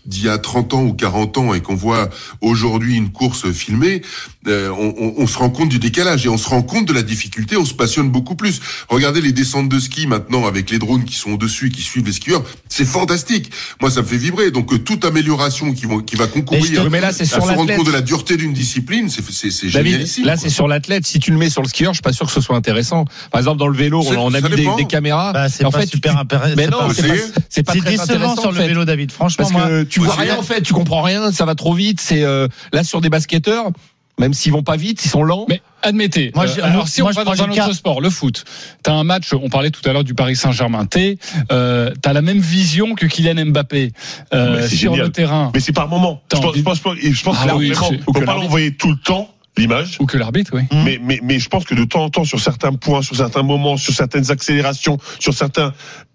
d'il y a 30 ans ou 40 ans et qu'on voit aujourd'hui une course filmée, on, on- on se rend compte du décalage et on se rend compte de la difficulté. On se passionne beaucoup plus. Regardez les descentes de ski maintenant avec les drones qui sont au-dessus, qui suivent les skieurs. C'est fantastique. Moi, ça me fait vibrer. Donc toute amélioration qui, vont, qui va concourir te- mais là, c'est à se rendre compte de la dureté d'une discipline, c'est génialissime. là c'est sur l'athlète. Si tu le mets sur le skieur, je suis pas sûr que ce soit intéressant. Par exemple, dans le vélo, on a mis des, caméras. Bah, c'est en pas fait, super tu- intéressant. Mais c'est non, pas- c'est pas, c'est pas C'est très décevant intéressant sur en le fait. vélo, David. Franchement, Parce moi, que tu Ouais, vois rien en fait, tu comprends rien, ça va trop vite. C'est euh, là sur des basketteurs, même s'ils vont pas vite, ils sont lents. Mais admettez, Moi, euh, alors moi, si moi, on va dans un autre cas- sport, le foot, t'as un match, on parlait tout à l'heure du Paris Saint-Germain, t'es, euh, t'as la même vision que Kylian Mbappé euh, Mais c'est sur génial. le terrain. Mais c'est par moment. Je pense, je pense, je pense Ah que oui, peut pas l'envoyer tout le temps l'image. Ou que l'arbitre, oui. Mais, mais, mais je pense que de temps en temps, sur certains points, sur certains moments, sur certaines accélérations, sur certains,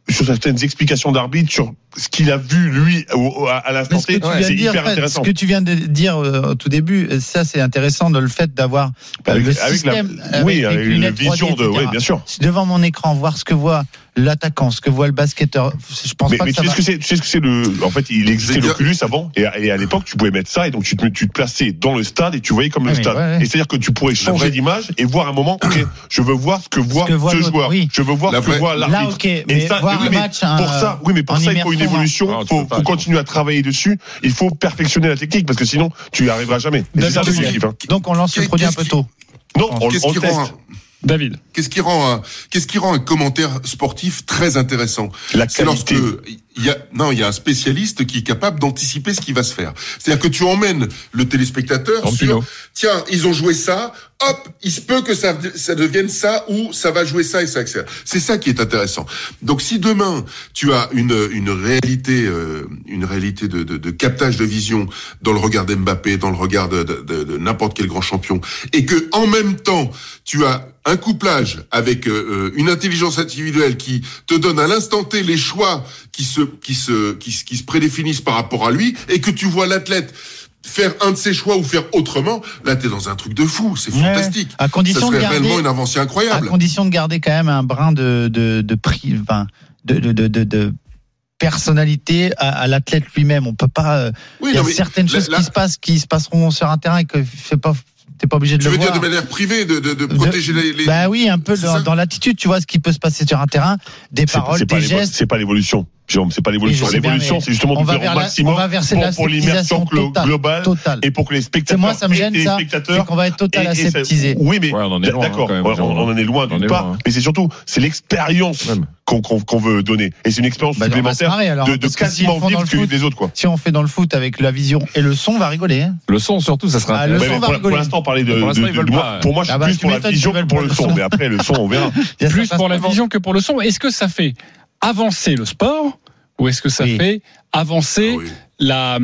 sur certaines explications d'arbitre, sur ce qu'il a vu lui à l'instant c'est hyper intéressant. Ce que tu viens de dire euh, au tout début, ça c'est intéressant le fait d'avoir bah, avec, le système, la, avec, une vision de, oui, bien sûr. Devant mon écran, voir ce que voit l'attaquant, ce que voit le basketteur, je pense mais, pas mais tu, sais ce que c'est, tu sais ce que c'est le, en fait, il existait l'Oculus avant, et à, l'époque, tu pouvais mettre ça, et donc tu te, tu te plaçais dans le stade, et tu voyais comme le ah, stade. Et c'est-à-dire que tu pourrais changer d'image, et voir un moment, ok, je veux voir ce que voit ce, joueur, je veux voir ce que voit l'arbitre. Là, ok, mais voir le match, pour ça, oui, mais pour ça, il faut une d'évolution. Il faut, continuer à travailler dessus. Il faut perfectionner la technique parce que sinon, tu n'y arriveras jamais. Ça. Hein. Donc, on lance le produit un peu tôt. Non, on, on teste. David. Qu'est-ce qui rend qu'est-ce qui rend un commentaire sportif très intéressant? La qualité il y a, non, il y a un spécialiste qui est capable d'anticiper ce qui va se faire. C'est-à-dire que tu emmènes le téléspectateur sur, tiens, ils ont joué ça, hop, il se peut que ça, devienne ça ou ça va jouer ça et ça accélère. C'est ça qui est intéressant. Donc si demain tu as une, une réalité, euh, une réalité de, de, de, captage de vision dans le regard d'Mbappé, dans le regard de, de n'importe quel grand champion, et que en même temps tu as un couplage avec euh, euh, une intelligence individuelle qui te donne à l'instant T les choix qui se, qui se, qui, se prédéfinissent par rapport à lui et que tu vois l'athlète faire un de ses choix ou faire autrement, là t'es dans un truc de fou, c'est fantastique. À condition Ça serait réellement une avancée incroyable. À condition de garder quand même un brin de de de prix, de, de, de, personnalité à, l'athlète lui-même. On peut pas. Euh, oui, il y a certaines choses qui se passent, qui se passeront sur un terrain et que c'est pas t'es pas obligé de tu le voir. Veux dire de manière privée, de, de, protéger les, les, Bah oui, un peu dans, l'attitude, tu vois, ce qui peut se passer sur un terrain, des paroles, des gestes. C'est pas l'évolution. C'est pas l'évolution. L'évolution, c'est justement de faire au maximum pour, pour l'immersion globale et pour que les spectateurs, moi, ça me gêne, les ça, spectateurs, qu'on va être total aseptisé. Oui, mais hein, d'accord, on, en est loin d'une part, hein. mais c'est surtout c'est l'expérience qu'on veut donner et c'est une expérience bah, supplémentaire marrer, alors, de, de quasiment si vivre que foot, les autres quoi. Si on fait dans le foot avec la vision et le son, on va rigoler. Hein. Le son surtout, ça sera. Bah, pour l'instant, parler de pour moi, je ah suis bah, plus pour la vision que pour le son, mais après le son, on verra. Plus pour la vision que pour le son. Est-ce que ça fait avancer le sport ou est-ce que ça fait avancer la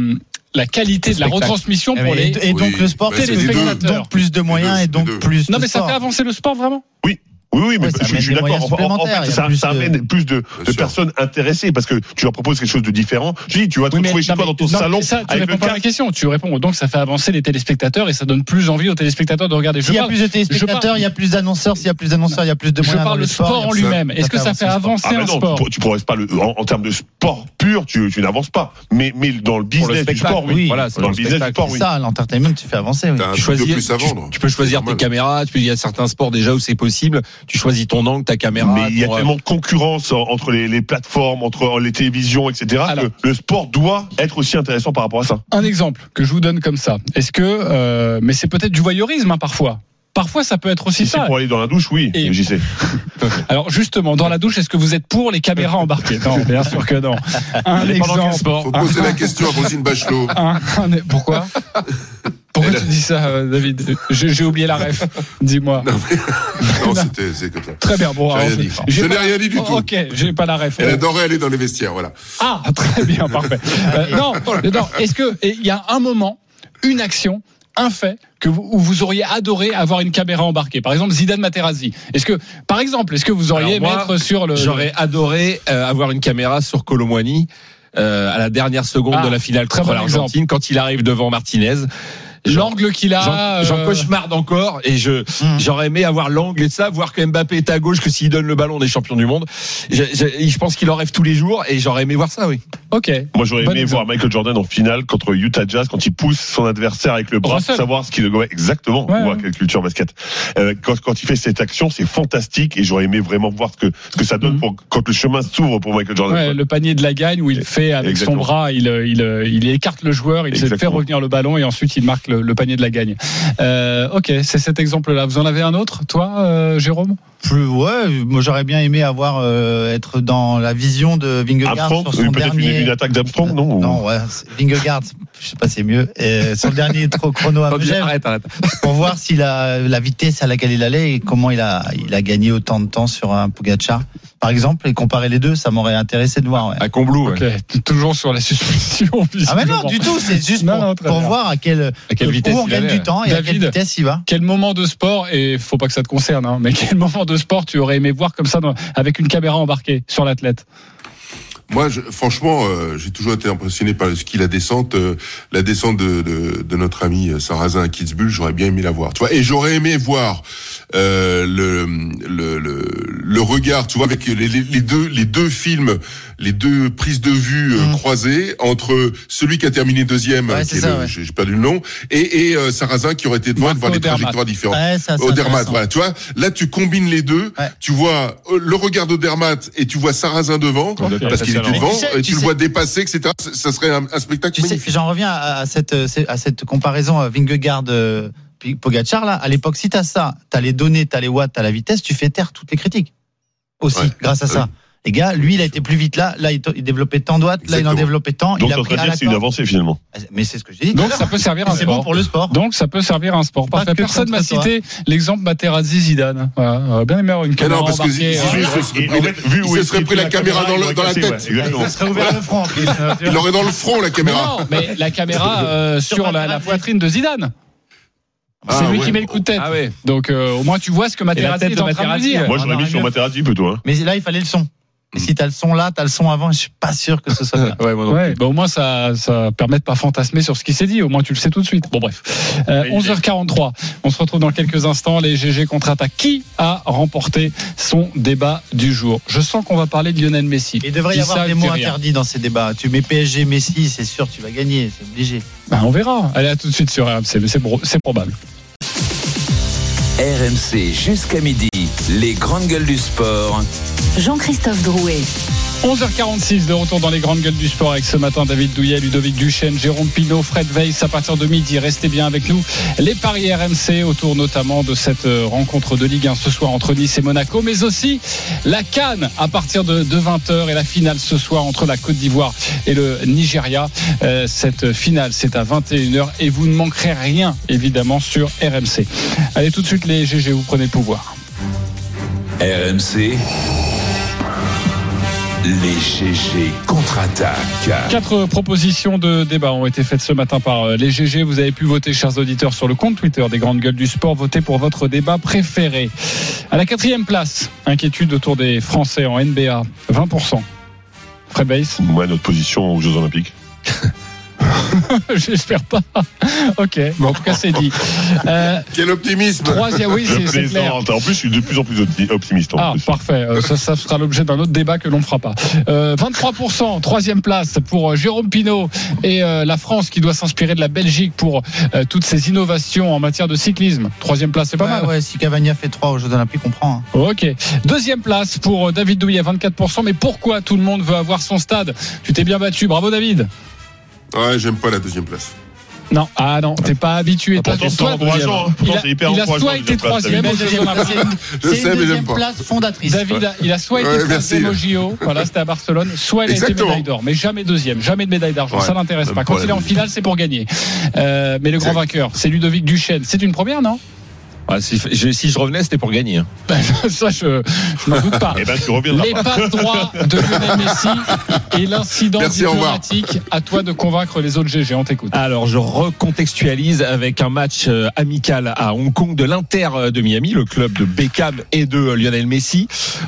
la qualité de la retransmission eh pour ben, les et donc le sport les spectateurs donc plus de moyens et donc plus non mais ça fait avancer le sport vraiment? Oui. Oui, oui, mais ouais, je, je, suis d'accord. En, en, fait, ça, ça amène de... plus de, de personnes intéressées parce que tu leur proposes quelque chose de différent. Je dis, tu vas te oui, retrouver chez toi dans ton non, salon. Ça, tu avec réponds pas à la question. Tu réponds. Donc, ça fait avancer les téléspectateurs et ça donne plus envie aux téléspectateurs de regarder. S'il y a plus de téléspectateurs, il y a plus d'annonceurs. S'il y a plus d'annonceurs, il y a plus de moyens. Je parle de sport en lui-même. Est-ce que ça fait avancer ah, le sport Tu progresses pas en termes de sport pur. Tu n'avances pas. Mais dans le business du sport, oui. Dans le business du sport, oui. Ça, l'entertainment, tu fais avancer. Tu peux choisir tes caméras. Il y a certains sports déjà où c'est possible tu choisis ton angle, ta caméra. Mais il y a euh, tellement de concurrence entre les, plateformes, entre euh, les télévisions, etc. Que le sport doit être aussi intéressant par rapport à ça. Un exemple que je vous donne comme ça. Est-ce que, euh, mais c'est peut-être du voyeurisme hein, parfois. Parfois, ça peut être aussi si ça. pour aller dans la douche, oui, j'y sais. Alors, justement, dans la douche, est-ce que vous êtes pour les caméras embarquées? Non, bien sûr que non. Un Elle exemple. Faut poser la question à Rosine Bachelot. Un... Un... Pourquoi? Pourquoi Elle... tu dis ça, euh, David? J'ai oublié la ref. Dis-moi. Non, c'était comme ça. Très bien, bon. Alors, je n'ai rien dit du oh, tout. Oh, ok, j'ai pas la ref. Elle adorait aller dans les vestiaires, voilà. Ah, très bien, parfait. Euh, non, non est-ce qu'il y a un moment, une action un fait que vous, où vous auriez adoré avoir une caméra embarquée Par exemple, Zidane Materazzi. Est-ce que, par exemple, est-ce que vous auriez mettre sur le J'aurais adoré euh, avoir une caméra sur Colomboigny. Euh, à la dernière seconde ah, de la finale contre l'Argentine, quand il arrive devant Martinez l'angle qu'il a. J'en euh, cauchemarde encore et je hmm. j'aurais aimé avoir l'angle et ça, voir que Mbappé est à gauche, que s'il donne le ballon, on est champion du monde. Je, je, je pense qu'il en rêve tous les jours et j'aurais aimé voir ça, oui. Ok. Moi, j'aurais aimé voir Michael Jordan en finale contre Utah Jazz quand il pousse son adversaire avec le bras, savoir ce qu'il ouais, exactement. Ouais, ouais. quelle culture basket. Euh, quand, quand il fait cette action, c'est fantastique et j'aurais aimé vraiment voir ce que ce que ça donne hmm. pour quand le chemin s'ouvre pour Michael Jordan. Ouais, le panier de la gagne où il fait avec son bras, il, euh, il, euh, il écarte le joueur, il se fait revenir le ballon et ensuite il marque le, panier de la gagne. Euh, ok, c'est cet exemple-là. Vous en avez un autre, toi, euh, Jérôme? plus ouais moi j'aurais bien aimé avoir euh, être dans la vision de Vingegaard Armstrong, sur son peut-être dernier une, une attaque d'Armstrong non non ouais Vingegaard je sais pas c'est mieux et son dernier trop chrono à arrête, arrête. pour voir si la, la vitesse à laquelle il allait et comment il a il a gagné autant de temps sur un Pogacar par exemple et comparer les deux ça m'aurait intéressé de voir ouais. à Comblou okay. ouais. toujours sur la suspension ah mais non du tout c'est juste non, pour, pour voir à quelle, à quelle vitesse où on gagne du temps et à quelle vitesse il va quel moment de sport et faut pas que ça te concerne hein, mais quel moment de de sport tu aurais aimé voir comme ça avec une caméra embarquée sur l'athlète moi, franchement, euh, j'ai toujours été impressionné par le ski, la descente, euh, la descente de, notre ami euh, Sarrazin à Kitzbühel. J'aurais bien aimé la voir, tu vois. Et j'aurais aimé voir euh, le, le, le le regard, tu vois, avec les, deux les deux films, les deux prises de vue euh, croisées entre celui qui a terminé deuxième. Ouais, qui c'est est ça, le- ouais. j'ai perdu le nom, et, et euh, Sarrazin qui aurait été devant, de voir les Odermatt. trajectoires différentes. Ouais, ça, c'est Odermatt, voilà, tu vois. Là, tu combines les deux, tu vois euh, le regard d'Odermatt et tu vois Sarrazin devant, parce qu'il était Mais tu devant, sais- et tu tu, le vois dépasser, etc. Ça- serait un, un spectacle Tu sais, magnifique. j'en reviens à, à cette, à cette comparaison Vingegaard euh, Pogacar là. À l'époque, si t'as ça, t'as les données, t'as les watts, t'as la vitesse, tu fais taire toutes les critiques. Aussi, Ouais. grâce à ça. Les gars, lui, il a été plus vite là. Là, il, développait tant de watts. Là, il en développait tant. Donc, il a pris à dire c'est une avancée finalement. Mais c'est ce que j'ai dit. Donc ça peut servir à un C'est sport. bon pour le sport. Donc ça peut servir à un sport. Parfait. que Personne m'a cité l'exemple Materazzi Zidane. Voilà. Bien aimé avoir une Mais caméra non, parce que Zizou, euh, il se serait pris, il se serait pris la caméra dans, la tête. Il serait ouvert le front. en plus. Il aurait dans le front la caméra. non, mais la caméra euh, sur la, la poitrine de Zidane. Ah, c'est lui ouais. qui met le coup de tête. Ah ouais. Donc euh, au moins tu vois ce que Materazzi tête est de en train de dire. Moi, j'aurais mis sur Materazzi plutôt. Hein. Mais là, il fallait le son. Et si t'as le son là, t'as le son avant, je suis pas sûr que ce soit. Ouais, moi Ouais, bah au moins ça, ça permet de pas fantasmer sur ce qui s'est dit. Au moins tu le sais tout de suite. Bon bref. Euh, 11h43. On se retrouve dans quelques instants. Les GG contre-attaque. Qui a remporté son débat du jour? Je sens qu'on va parler de Lionel Messi. Il devrait y avoir des mots interdits dans ces débats. Tu mets PSG, Messi, c'est sûr, tu vas gagner, c'est obligé. Bah, on verra. Allez à tout de suite sur RMC. C'est probable. RMC jusqu'à midi, les grandes gueules du sport. Jean-Christophe Drouet. 11h46 de retour dans les grandes gueules du sport avec ce matin David Douillet, Ludovic Duchesne, Jérôme Pinault, Fred Weiss à partir de midi. Restez bien avec nous. Les paris RMC autour notamment de cette euh, rencontre de Ligue 1 ce soir entre Nice et Monaco, mais aussi la Cannes à partir de, 20h et la finale ce soir entre la Côte d'Ivoire et le Nigeria. Euh, cette finale c'est à 21h et vous ne manquerez rien évidemment sur RMC. Allez tout de suite les GG, vous prenez le pouvoir. RMC, les GG contre-attaque. Quatre propositions de débat ont été faites ce matin par euh, les GG. Vous avez pu voter, chers auditeurs, sur le compte Twitter des grandes gueules du sport. Votez pour votre débat préféré. À la quatrième place, inquiétude autour des Français en NBA, 20%. Fred Bass Ouais, notre position aux Jeux Olympiques. J'espère pas. Ok, bon, en tout cas, c'est dit. Euh, Quel optimisme troisième, oui, c'est clair. En plus, je suis de plus en plus opti- optimiste. en Ah, plus. parfait. Euh, Ça, ça sera l'objet d'un autre débat que l'on ne fera pas. Euh, 23%, troisième place pour euh, Jérôme Pinault et euh, la France qui doit s'inspirer de la Belgique pour euh, toutes ces innovations en matière de cyclisme. Troisième place, c'est pas ouais, mal. ouais, si Cavagna fait 3 aux Jeux Olympiques, on prend. hein. Ok. Deuxième place pour euh, David Douillet, 24%. Mais pourquoi tout le monde veut avoir son stade? Tu t'es bien battu. Bravo, David. Ouais, j'aime pas la deuxième place. Non, ah non, t'es pas habitué. Ah, c'est encourageant, deuxième. hein. Pourtant, Il a- c'est hyper Il a soit été deuxième troisième Olympiques. Je C'est sais, une mais deuxième j'aime pas. place fondatrice. David, a- il a soit été Ouais, troisième au. JO, voilà, c'était à Barcelone, soit il a été médaille d'or, mais jamais deuxième, jamais de médaille d'argent, Ouais, ça l'intéresse pas. Quand il est en deuxième. finale, c'est pour gagner. Euh, mais le grand vainqueur, c'est Ludovic Duchesne. C'est une première, non? Ah, si, je, si je revenais, c'était pour gagner. hein. Ça, je, je n'en doute pas. Eh ben, tu reviendras Les pas. passes droits de Lionel Messi et l'incident diplomatique. À toi de convaincre les autres GG. On t'écoute. Alors, je recontextualise avec un match euh, amical à Hong Kong de l'Inter euh, de Miami, le club de Beckham et de euh, Lionel Messi,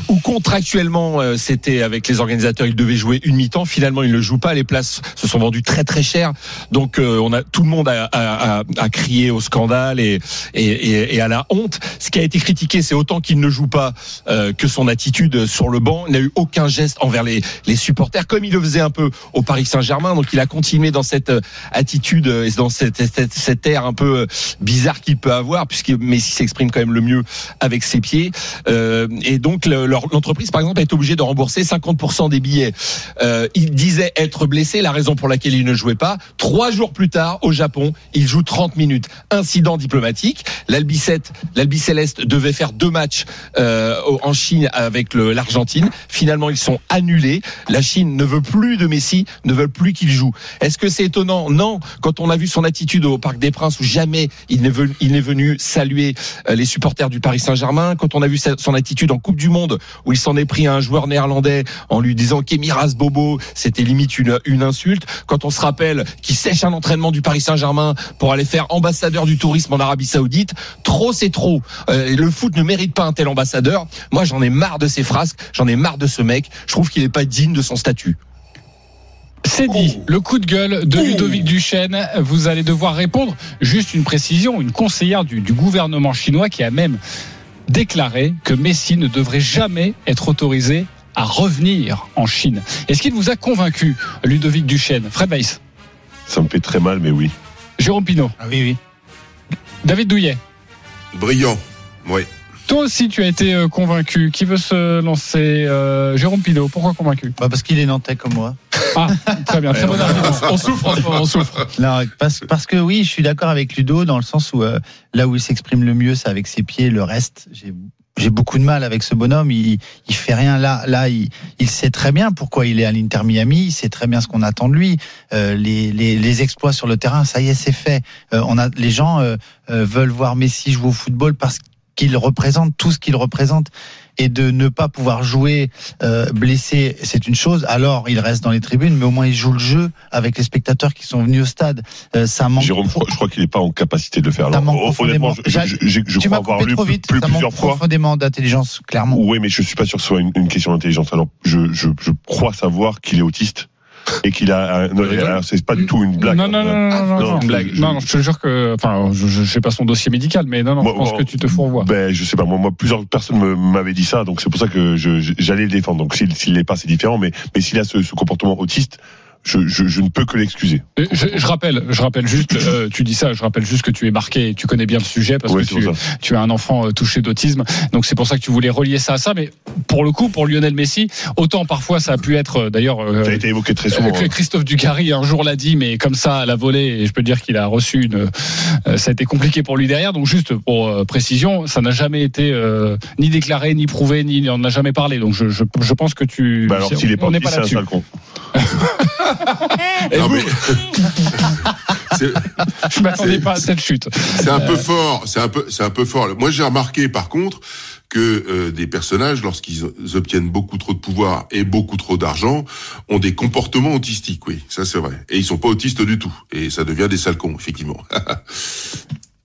où contractuellement, euh, c'était avec les organisateurs, ils devaient jouer une mi-temps. Finalement, ils ne le jouent pas. Les places se sont vendues très très cher. Donc, euh, on a tout le monde a, a, a- a crié au scandale et, et, et, et à la honte. Ce qui a été critiqué, c'est autant qu'il ne joue pas euh, que son attitude sur le banc. Il n'a eu aucun geste envers les, supporters, comme il le faisait un peu au Paris Saint-Germain. Donc, il a continué dans cette euh, attitude euh, et dans cette, cette, cet air un peu bizarre qu'il peut avoir, puisque Messi s'exprime quand même le mieux avec ses pieds. Et donc, l'entreprise, par exemple, été obligée de rembourser 50% des billets. Il disait être blessé, la raison pour laquelle il ne jouait pas. Trois jours plus tard, au Japon, il joue 30 minutes. Incident diplomatique. L'Albicette, l'Albicéleste devait faire deux matchs euh, en Chine avec l'Argentine. Finalement, ils sont annulés. La Chine ne veut plus de Messi, ne veut plus qu'il joue. Est-ce que c'est étonnant? Non. Quand on a vu son attitude au Parc des Princes, où jamais il n'est venu, saluer euh, les supporters du Paris Saint-Germain. Quand on a vu son attitude en Coupe du Monde, où il s'en est pris à un joueur néerlandais en lui disant qu'Emiras Bobo, c'était limite une, une insulte. Quand on se rappelle qu'il sèche un entraînement du Paris Saint-Germain pour aller faire ambassadeur du tourisme en Arabie Saoudite, c'est trop. Euh, le foot ne mérite pas un tel ambassadeur. Moi, j'en ai marre de ces phrases, j'en ai marre de ce mec. Je trouve qu'il n'est pas digne de son statut. C'est dit. Le coup de gueule de Ludovic Duchesne. Vous allez devoir répondre. Juste une précision. Une conseillère du, du gouvernement chinois qui a même déclaré que Messi ne devrait jamais être autorisé à revenir en Chine. Est-ce qu'il vous a convaincu, Ludovic Duchesne? Fred Weiss Ça me fait très mal, mais oui. Jérôme Pinault Ah oui, oui. David Douillet Brillant, oui. Toi aussi, tu as été euh, convaincu. Qui veut se lancer Euh, Jérôme Pinault, pourquoi convaincu? Bah, Parce qu'il est nantais comme moi. Ah, très bien, très bon argument. On souffre en ce moment, on souffre. Non, parce, parce que oui, je suis d'accord avec Ludo dans le sens où euh, là où il s'exprime le mieux, c'est avec ses pieds. Le reste, j'ai j'ai beaucoup de mal avec ce bonhomme. Il, il fait rien là. Là, il, il sait très bien pourquoi il est à l'Inter Miami. Il sait très bien ce qu'on attend de lui. Euh, les, les, les exploits sur le terrain, ça y est, c'est fait. Euh, on a les gens euh, euh, veulent voir Messi jouer au football parce qu'il représente tout ce qu'il représente et de ne pas pouvoir jouer euh, blessé, c'est une chose. Alors, il reste dans les tribunes, mais au moins il joue le jeu avec les spectateurs qui sont venus au stade. Euh, ça manque. Jérôme, je crois, je crois qu'il n'est pas en capacité de le faire. Ça Alors, manque honnêtement, je, profondément. je, je- je tu crois avoir lu trop plus, vite. plus- ça plusieurs fois. profondément d'intelligence, clairement. Oui, mais je suis pas sûr que ce soit une, une question d'intelligence. Alors, je, je, je crois savoir qu'il est autiste et qu'il a. c'est pas du tout une blague. Non, non, non, non, non, non, non, une blague. Je- non, non, je te jure que, enfin, je, je sais pas son dossier médical, mais non, non, Moi, je pense moi, que tu te fourvoies. Ben, je sais pas. Moi, moi plusieurs personnes m'avaient dit ça, donc c'est pour ça que j'allais le défendre. Donc, s'il s'il l'est pas, c'est différent. Mais, mais s'il a ce, ce comportement autiste, je, je, je ne peux que l'excuser. Euh, Je, je rappelle, je rappelle juste, euh, tu dis ça, je rappelle juste que tu es marqué et tu connais bien le sujet parce Ouais, que tu, tu as un enfant euh, touché d'autisme. Donc c'est pour ça que tu voulais relier ça à ça. Mais pour le coup, pour Lionel Messi, autant parfois ça a pu être, euh, d'ailleurs, euh, Ça a été évoqué très souvent. euh. Christophe Dugarry un jour l'a dit, mais comme ça à la volée, et je peux dire qu'il a reçu une. euh, ça a été compliqué pour lui derrière. Donc juste pour précision, ça n'a jamais été euh, ni déclaré, ni prouvé, ni on n'a jamais parlé. Donc je, je, je pense que tu. Bah alors, s'il est pas on n'est autiste, c'est un là-dessus. sale con. Non, mais- C'est- Je m'attendais pas à cette chute. C'est un peu fort, c'est un peu, c'est un peu fort. Moi, j'ai remarqué, par contre, que euh, des personnages, lorsqu'ils obtiennent beaucoup trop de pouvoir et beaucoup trop d'argent, ont des comportements autistiques. Oui, ça c'est vrai. Et ils sont pas autistes du tout. Et ça devient des sales cons, effectivement.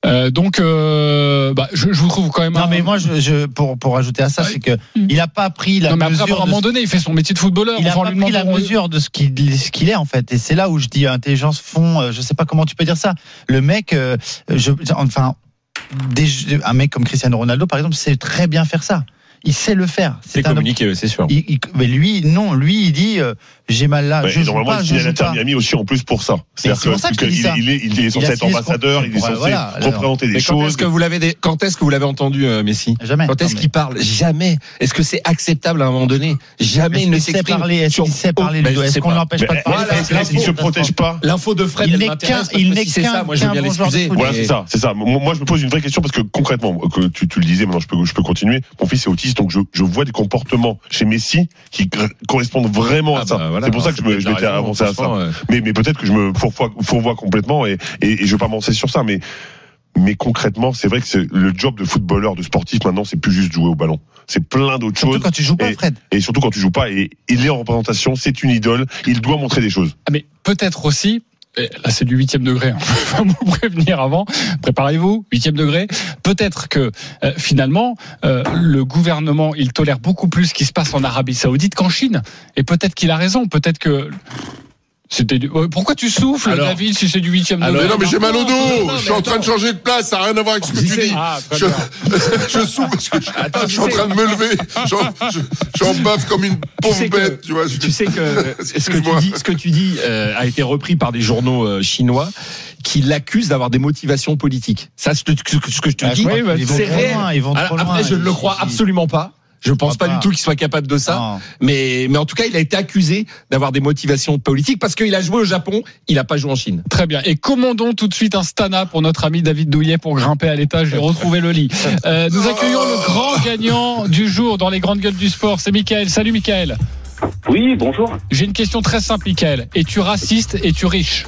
Euh, donc, euh, bah, je, je vous trouve quand même. Non, un- mais moi, je, je, pour, pour ajouter à ça, c'est que il a pas pris la non, mais après, mesure. à un moment donné, il fait son métier de footballeur. Il a pas pris la mesure de ce qu'il ce qu'il est en fait, et c'est là où je dis intelligence fond. euh, Je sais pas comment tu peux dire ça. Le mec, je, enfin, des, un mec comme Cristiano Ronaldo par exemple, sait très bien faire ça. Il sait le faire. C'est un homme- communiqué, c'est sûr. il- il- mais lui, non, lui, il dit euh, j'ai mal là. Ouais, je joue normalement, pas, il je joue l'Inter pas. Miami aussi en plus pour ça. C'est-à-dire c'est pour ça que qu'il il est, il est censé être ambassadeur, il est censé Voilà, représenter des Mais quand choses. est-ce que vous l'avez dé- quand est-ce que vous l'avez entendu euh, Messi? Jamais. Quand est-ce qu'il parle? Jamais. Est-ce que c'est acceptable à un moment donné? Jamais il ne sait s'exprime. parler Est-ce qu'il sait parler, Est-ce qu'on l'empêche pas de parler est-ce- qu'il se protège pas? L'info de Fred, Il n'est qu'un- il n'est qu'un- ça, moi je veux bien l'excuser. Voilà, c'est ça, c'est ça. Moi, je me pose une vraie question parce que concrètement, que tu, le disais, maintenant je peux, je peux continuer. Mon fils est autiste, donc je, je vois des comportements chez Messi qui correspondent vraiment Ah à ça. bah voilà, c'est pour ça que je, me, c'est je m'étais avancé à ça. Mais, mais peut-être que je me fourvoie, fourvoie complètement et, et, et je vais pas m'avancer sur ça. Mais, mais concrètement, c'est vrai que c'est le job de footballeur, de sportif maintenant, c'est plus juste jouer au ballon. C'est plein d'autres Surtout choses. quand tu joues pas, Et- Fred. Et surtout quand tu joues pas. Et il est en représentation, c'est une idole. Il doit montrer des choses. Ah, mais peut-être aussi. Et Là, c'est du huitième degré. hein. Vais vous prévenir avant. Préparez-vous, huitième degré. Peut-être que euh, finalement, euh, le gouvernement, il tolère beaucoup plus ce qui se passe en Arabie Saoudite qu'en Chine. Et peut-être qu'il a raison. Peut-être que c'était. Du... Pourquoi tu souffles, Alors- David, si c'est du huitième degré mais non, mais j'ai mal au dos. non, je suis en train de changer de place. Ça n'a rien à voir avec ce que tu dis. Ah, je, je souffle parce que je, Attends, je suis en tu train de me lever. J'en- Je, j'en baffe comme une pauvre sais que- bête, tu vois. Tu sais que ce que tu Excuse-moi. dis, ce que tu dis euh, a été repris par des journaux euh, chinois qui l'accusent d'avoir des motivations politiques. Ça, ce que, je te Ah, dis, vont c'est trop réel. loin, Alors, après, je ne le crois absolument pas. Je pense crois pas, pas. du tout qu'il soit capable de ça. Non. Mais, mais en tout cas, il a été accusé d'avoir des motivations politiques parce qu'il a joué au Japon, il n'a pas joué en Chine. Très bien. Et commandons tout de suite un Stana pour notre ami David Douillet pour grimper à l'étage et retrouver le lit. Euh, nous accueillons le grand gagnant du jour dans les grandes gueules du sport. C'est Michael. Salut Michael. Oui, bonjour. J'ai une question très simple, Michael. Es-tu raciste? Es-tu riche?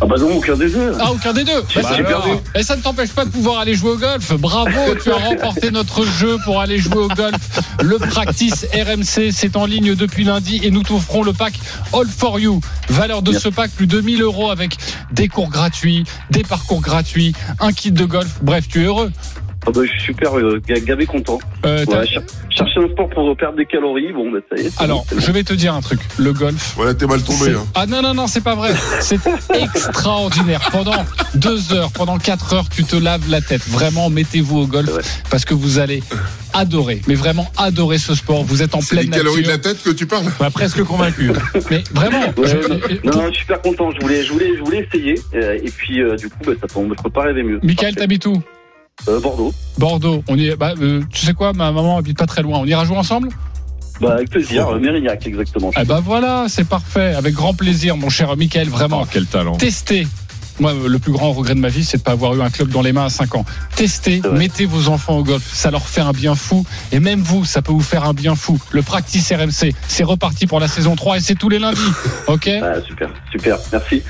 Ah bah non, aucun des deux. Ah, aucun des deux. Bah, perdu. Et ça ne t'empêche pas de pouvoir aller jouer au golf. Bravo, tu as remporté notre jeu pour aller jouer au golf. Le Practice RMC, c'est en ligne depuis lundi et nous t'offrons le pack All for You. Valeur de ce pack, plus de 1000 euros avec des cours gratuits, des parcours gratuits, un kit de golf. Bref, tu es heureux. Ah bah, je suis super euh, ga- gavé content. Euh, t'as- Ouais, cher- chercher un sport pour perdre des calories, bon, bah, ça y est. c'est Alors, bon, c'est bon. je vais te dire un truc. Le golf. Voilà, t'es mal tombé. c'est- Hein. Ah non, non, non, c'est pas vrai. C'est extraordinaire. Pendant deux heures, pendant quatre heures, tu te laves la tête. Vraiment, mettez-vous au golf parce que vous allez adorer, mais vraiment adorer ce sport. Vous êtes en C'est les pleine calories de nature. la tête que tu parles? Bah, presque convaincu. Mais vraiment. Ouais, je- non, non, non, je suis super content. Je voulais, je voulais, je voulais essayer. euh, et puis, euh, du coup, bah, ça tombe. Je peux pas rêver mieux. Michael, t'habites où? Euh, Bordeaux. Bordeaux. On y est. Bah, euh, tu sais quoi, ma maman habite pas très loin. On ira jouer ensemble? Bah, avec plaisir. euh, Mérignac, exactement. Eh bah voilà, c'est parfait. Avec grand plaisir, mon cher Michael. Vraiment. Oh, quel talent. Testez. Moi, le plus grand regret de ma vie, c'est de pas avoir eu un club dans les mains à 5 ans. Testez, mettez vos enfants au golf. Ça leur fait un bien fou. Et même vous, ça peut vous faire un bien fou. Le practice RMC, c'est reparti pour la saison 3 et c'est tous les lundis. OK? Ah, super, super. Merci.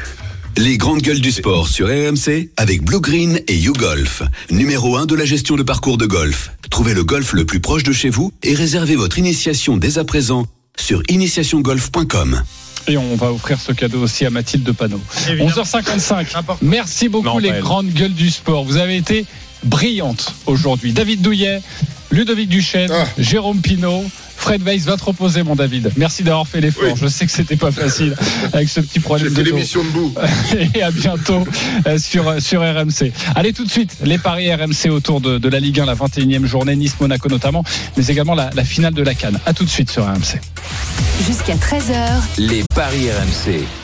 Les grandes gueules du sport sur RMC avec Blue Green et YouGolf. Numéro 1 de la gestion de parcours de golf. Trouvez le golf le plus proche de chez vous et réservez votre initiation dès à présent sur initiationgolf.com. Et on va offrir ce cadeau aussi à Mathilde Panot. Évidemment. 11h55. Merci beaucoup Non, les elle. grandes gueules du sport. Vous avez été brillantes aujourd'hui. David Douillet, Ludovic Duchesne, Ah. Jérôme Pinault. Fred Weiss va te reposer, mon David. Merci d'avoir fait l'effort. Oui. Je sais que c'était pas facile avec ce petit problème de l'émission debout. Et à bientôt euh, sur, sur RMC. Allez tout de suite, les paris RMC autour de, de la Ligue 1, la 21e journée, Nice-Monaco notamment, mais également la, la finale de la Cannes. À tout de suite sur RMC. Jusqu'à 13h, Les paris RMC.